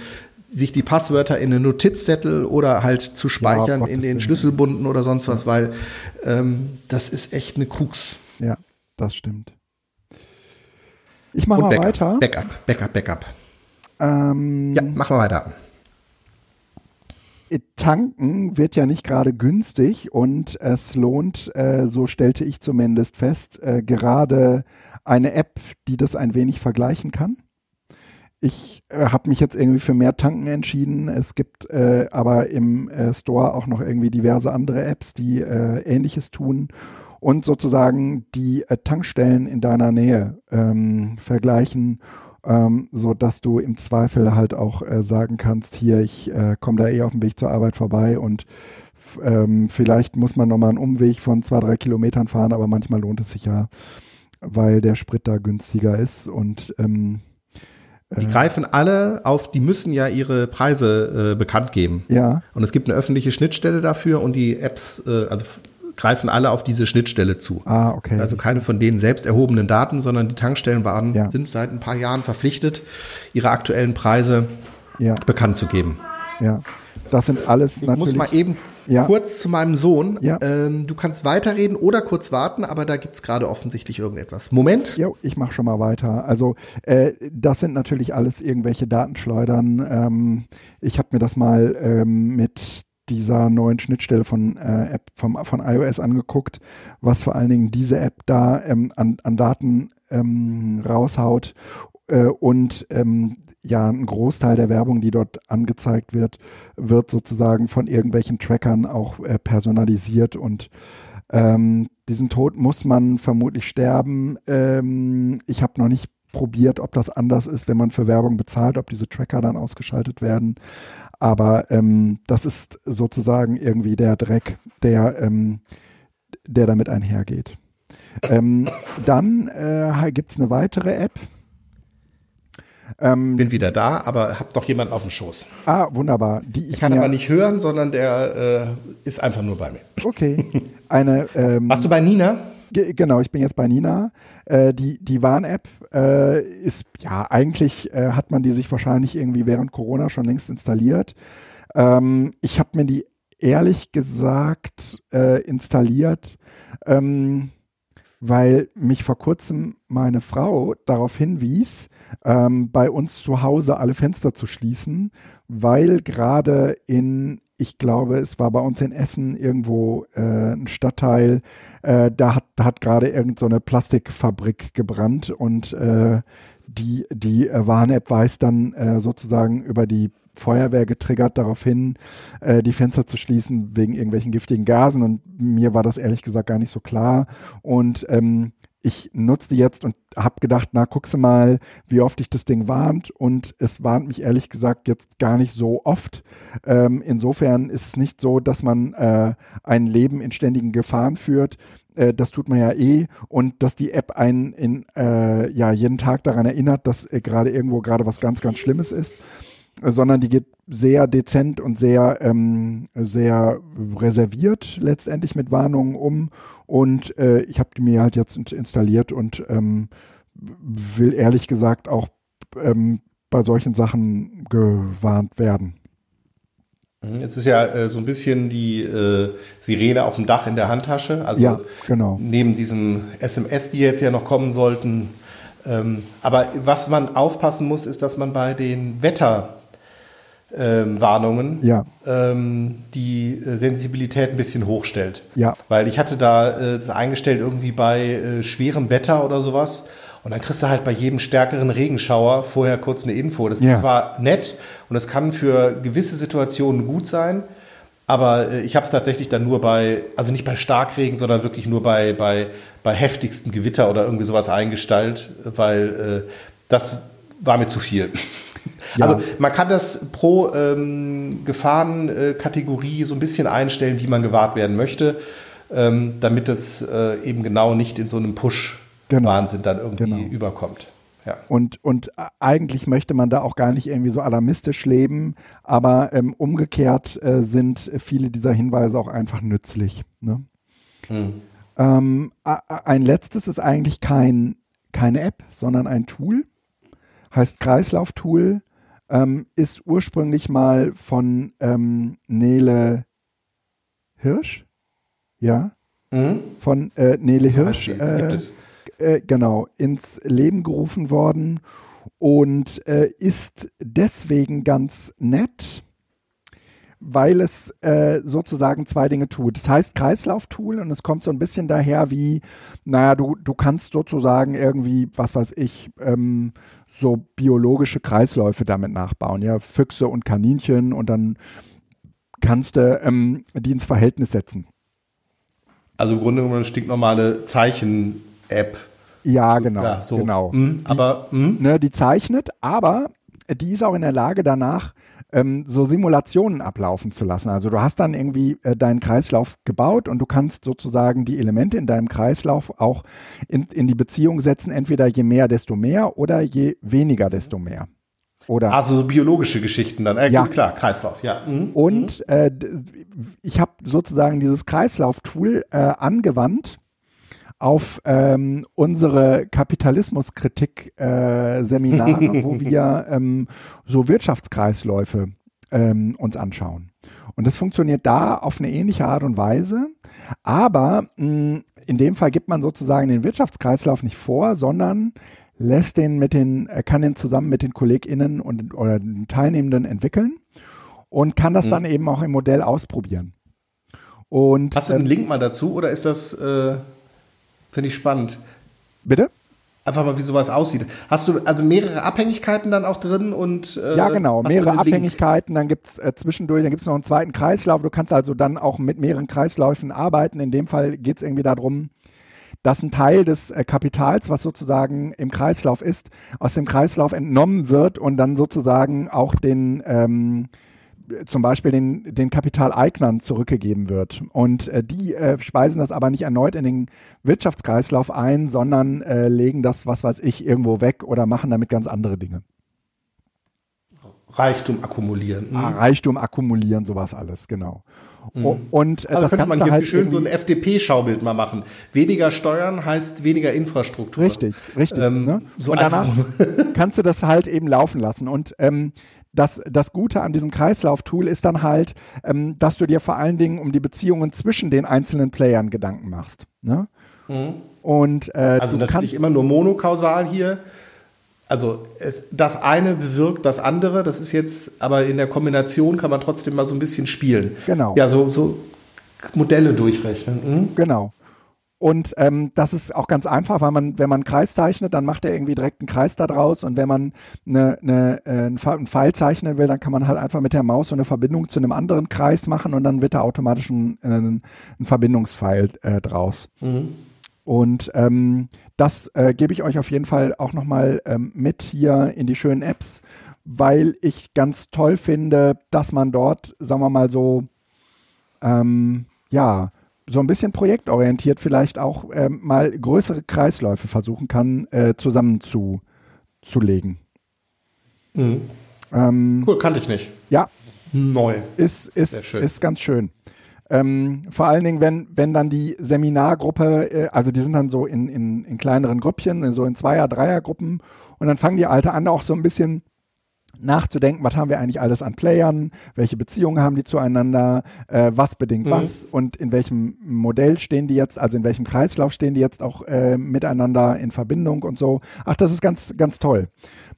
sich die Passwörter in einen Notizzettel oder halt zu speichern Gottes in den. Schlüsselbunden oder sonst was, weil ähm, das ist echt eine Krux. ja, das stimmt. Ich mache mal Backup, weiter. Backup, Backup, Backup. Ähm, Ja, machen wir weiter. Tanken wird ja nicht gerade günstig und es lohnt, äh, so stellte ich zumindest fest, äh, gerade eine App, die das ein wenig vergleichen kann. Ich äh, habe mich jetzt irgendwie für mehr Tanken entschieden. Es gibt aber im Store auch noch irgendwie diverse andere Apps, die äh, ähnliches tun und sozusagen die Tankstellen in deiner Nähe ähm, vergleichen, ähm, so dass du im Zweifel halt auch äh, sagen kannst, hier, ich äh, komme da eh auf dem Weg zur Arbeit vorbei und ähm, vielleicht muss man nochmal einen Umweg von zwei, drei Kilometern fahren, aber manchmal lohnt es sich ja, weil der Sprit da günstiger ist und ähm, Die greifen alle auf, die müssen ja ihre Preise äh, bekannt geben. ja, Und es gibt eine öffentliche Schnittstelle dafür und die Apps, äh, also greifen alle auf diese Schnittstelle zu. ah, okay. Also keine von denen selbst erhobenen Daten, sondern die Tankstellen waren, Ja. sind seit ein paar Jahren verpflichtet, ihre aktuellen Preise ja, bekannt zu geben. ja. Das sind alles Ich natürlich. muss mal eben Ja. kurz zu meinem Sohn. Ja. Ähm, du kannst weiterreden oder kurz warten, aber da gibt's gerade offensichtlich irgendetwas. Moment. Jo, ich mache schon mal weiter. Also äh, das sind natürlich alles irgendwelche Datenschleudern. Ähm, ich habe mir das mal ähm, mit dieser neuen Schnittstelle von äh, App vom, von iOS angeguckt, was vor allen Dingen diese App da ähm, an, an Daten ähm, raushaut äh, und ähm, ja, ein Großteil der Werbung, die dort angezeigt wird, wird sozusagen von irgendwelchen Trackern auch äh, personalisiert und ähm, diesen Tod muss man vermutlich sterben. Ähm, ich habe noch nicht probiert, ob das anders ist, wenn man für Werbung bezahlt, ob diese Tracker dann ausgeschaltet werden. Aber ähm, das ist sozusagen irgendwie der Dreck, der, ähm, der damit einhergeht. Ähm, dann äh, gibt es eine weitere App. Ähm, Bin wieder da, aber hab doch jemanden auf dem Schoß. ah, wunderbar. Die ich kann aber nicht hören, sondern der äh, ist einfach nur bei mir. Okay. Eine, ähm, Warst du bei Nina? Ge genau, ich bin jetzt bei Nina. Äh, die die Warn-App äh, ist, ja, eigentlich äh, hat man die sich wahrscheinlich irgendwie während Corona schon längst installiert. Ähm, ich habe mir die ehrlich gesagt äh, installiert, ähm, weil mich vor kurzem meine Frau darauf hinwies, ähm, bei uns zu Hause alle Fenster zu schließen, weil gerade in, ich glaube, es war bei uns in Essen irgendwo äh, ein Stadtteil, äh, da hat, hat gerade irgend so Plastikfabrik gebrannt und äh, die, die äh, Warn-App weist dann äh, sozusagen über die Feuerwehr getriggert darauf hin, äh, die Fenster zu schließen wegen irgendwelchen giftigen Gasen. Und mir war das ehrlich gesagt gar nicht so klar. Und ähm, ich nutze die jetzt und habe gedacht, na, guckst du mal, wie oft dich das Ding warnt. Und es warnt mich ehrlich gesagt jetzt gar nicht so oft. Ähm, insofern ist es nicht so, dass man äh, ein Leben in ständigen Gefahren führt. Äh, das tut man ja eh. Und dass die App einen in, äh, ja, jeden Tag daran erinnert, dass äh, gerade irgendwo gerade was ganz, ganz Schlimmes ist sondern die geht sehr dezent und sehr, ähm, sehr reserviert letztendlich mit Warnungen um. Und äh, ich habe die mir halt jetzt in- installiert und ähm, will ehrlich gesagt auch ähm, bei solchen Sachen gewarnt werden. Es ist ja äh, so ein bisschen die äh, Sirene auf dem Dach in der Handtasche. Also Ja, genau. neben diesem SMS, die jetzt ja noch kommen sollten. Ähm, aber was man aufpassen muss, ist, dass man bei den Wetterwarnungen Ja. ähm, die äh, Sensibilität ein bisschen hochstellt. Ja. Weil ich hatte da äh, das eingestellt irgendwie bei äh, schwerem Wetter oder sowas. Und dann kriegst du halt bei jedem stärkeren Regenschauer vorher kurz eine Info. Das Ja. ist zwar nett und das kann für gewisse Situationen gut sein, Aber äh, ich habe es tatsächlich dann nur bei, also nicht bei Starkregen, sondern wirklich nur bei, bei, bei heftigsten Gewitter oder irgendwie sowas eingestellt, weil äh, das war mir zu viel. Ja. Also man kann das pro ähm, Gefahrenkategorie so ein bisschen einstellen, wie man gewahrt werden möchte, ähm, damit es äh, eben genau nicht in so einem Push-Wahnsinn genau. dann irgendwie genau. überkommt. Ja. Und, und eigentlich möchte man da auch gar nicht irgendwie so alarmistisch leben, aber ähm, umgekehrt äh, sind viele dieser Hinweise auch einfach nützlich. Ne? Hm. Ähm, ein letztes ist eigentlich kein, keine App, sondern ein Tool. Heißt Kreislauftool, ähm, ist ursprünglich mal von ähm, Nele Hirsch. Ja. Mhm. Von äh, Nele Hirsch. Äh, äh, genau, ins Leben gerufen worden und äh, ist deswegen ganz nett, weil es äh, sozusagen zwei Dinge tut. Das heißt Kreislauftool und es kommt so ein bisschen daher wie, naja, du, du kannst sozusagen irgendwie, was weiß ich, ähm, so biologische Kreisläufe damit nachbauen, ja, Füchse und Kaninchen und dann kannst du ähm, die ins Verhältnis setzen. Also im Grunde genommen eine stinknormale Zeichen-App. Ja, genau. Ja, so. genau. Mhm, aber die, mhm. ne, die zeichnet, aber die ist auch in der Lage danach ähm, so Simulationen ablaufen zu lassen. Also du hast dann irgendwie äh, deinen Kreislauf gebaut und du kannst sozusagen die Elemente in deinem Kreislauf auch in, in die Beziehung setzen, entweder je mehr, desto mehr oder je weniger, desto mehr. Oder also so biologische Geschichten dann. Äh, ja, klar, Kreislauf, ja. Mhm. Und äh, ich habe sozusagen dieses Kreislauf-Tool äh, angewandt auf ähm, unsere Kapitalismuskritik-Seminare, äh, wo [laughs] wir ähm, so Wirtschaftskreisläufe ähm, uns anschauen. Und das funktioniert da auf eine ähnliche Art und Weise, aber mh, in dem Fall gibt man sozusagen den Wirtschaftskreislauf nicht vor, sondern lässt den mit den, kann den zusammen mit den KollegInnen und oder den Teilnehmenden entwickeln und kann das mhm. dann eben auch im Modell ausprobieren. Und, Hast du einen ähm, Link mal dazu oder ist das äh Finde ich spannend. Bitte? Einfach mal, wie sowas aussieht. Hast du also mehrere Abhängigkeiten dann auch drin und äh, Ja, genau, mehrere Abhängigkeiten, dann gibt es äh, zwischendurch, dann gibt es noch einen zweiten Kreislauf. Du kannst also dann auch mit mehreren Kreisläufen arbeiten. In dem Fall geht es irgendwie darum, dass ein Teil des äh, Kapitals, was sozusagen im Kreislauf ist, aus dem Kreislauf entnommen wird und dann sozusagen auch den ähm, zum Beispiel den, den Kapitaleignern zurückgegeben wird. Und äh, die äh, speisen das aber nicht erneut in den Wirtschaftskreislauf ein, sondern äh, legen das, was weiß ich, irgendwo weg oder machen damit ganz andere Dinge. Reichtum akkumulieren. Ah, Reichtum akkumulieren, sowas alles, genau. Mhm. Und äh, also das könnte man hier halt schön so ein FDP-Schaubild mal machen. Weniger Steuern heißt weniger Infrastruktur. Richtig, richtig. Ähm, ne? so und danach kannst du das halt eben laufen lassen. Und ähm, das, das Gute an diesem Kreislauf-Tool ist dann halt, ähm, dass du dir vor allen Dingen um die Beziehungen zwischen den einzelnen Playern Gedanken machst. Ne? Mhm. Und, äh, also natürlich immer nur monokausal hier. Also es, das eine bewirkt das andere, das ist jetzt, aber in der Kombination kann man trotzdem mal so ein bisschen spielen. Genau. Ja, so, so Modelle durchrechnen. Mhm. Genau. Und ähm, das ist auch ganz einfach, weil man, wenn man einen Kreis zeichnet, dann macht er irgendwie direkt einen Kreis da draus. Und wenn man eine, eine, äh, einen Pfeil zeichnen will, dann kann man halt einfach mit der Maus so eine Verbindung zu einem anderen Kreis machen und dann wird da automatisch ein, ein, ein Verbindungspfeil äh, draus. Mhm. Und ähm, das äh, gebe ich euch auf jeden Fall auch nochmal ähm, mit hier in die schönen Apps, weil ich ganz toll finde, dass man dort, sagen wir mal so, ähm, ja, so ein bisschen projektorientiert vielleicht auch ähm, mal größere Kreisläufe versuchen kann, äh, zusammenzulegen. Mhm. Ähm, cool, kannte ich nicht. Ja. Neu. Ist, ist, ist ganz schön. Ähm, vor allen Dingen, wenn, wenn dann die Seminargruppe, äh, also die sind dann so in, in, in kleineren Grüppchen, so in Zweier-, Dreiergruppen und dann fangen die Alte an, auch so ein bisschen nachzudenken, was haben wir eigentlich alles an Playern, welche Beziehungen haben die zueinander, äh, was bedingt mhm. was und in welchem Modell stehen die jetzt, also in welchem Kreislauf stehen die jetzt auch äh, miteinander in Verbindung und so. Ach, das ist ganz, ganz toll.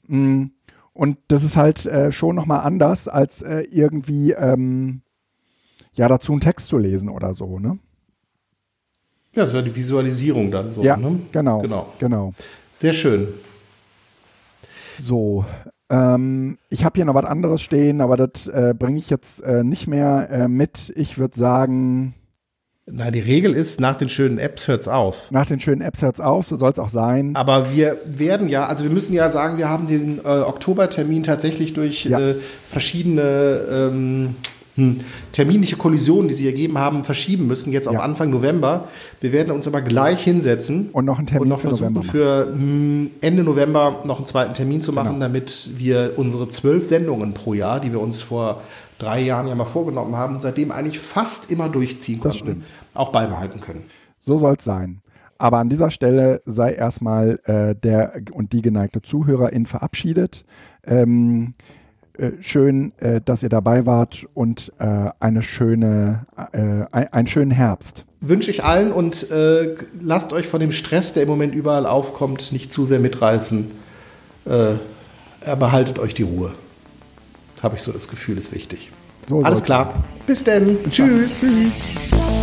Mm, und das ist halt äh, schon nochmal anders, als äh, irgendwie ähm, ja dazu einen Text zu lesen oder so, ne? Ja, das ist ja die Visualisierung dann so. Ja, ne? genau, genau, genau. Sehr schön. So, Ähm, ich habe hier noch was anderes stehen, aber das äh, bringe ich jetzt äh, nicht mehr äh, mit. Ich würde sagen, Na, die Regel ist, nach den schönen Apps hört's auf. nach den schönen Apps hört's auf, so soll es auch sein. Aber wir werden ja, also wir müssen ja sagen, wir haben den äh, Oktobertermin tatsächlich durch Ja. äh, verschiedene ähm, hm, terminliche Kollisionen, die sie ergeben haben, verschieben müssen, jetzt auf Ja. Anfang November. Wir werden uns aber gleich hinsetzen Und noch einen Termin und noch für versuchen, November für hm, Ende November noch einen zweiten Termin zu machen, Genau. damit wir unsere zwölf Sendungen pro Jahr, die wir uns vor drei Jahren ja mal vorgenommen haben, seitdem eigentlich fast immer durchziehen Das konnten, auch beibehalten können. So soll es sein. Aber an dieser Stelle sei erstmal äh, der und die geneigte Zuhörerin verabschiedet. Ähm, äh, schön, äh, dass ihr dabei wart und äh, eine schöne, äh, ein, einen schönen Herbst. wünsche ich allen und äh, lasst euch von dem Stress, der im Moment überall aufkommt, nicht zu sehr mitreißen. Äh, behaltet euch die Ruhe. Das habe ich so das Gefühl, ist wichtig. So Alles klar. Bis denn. Tschüss. Tschüss.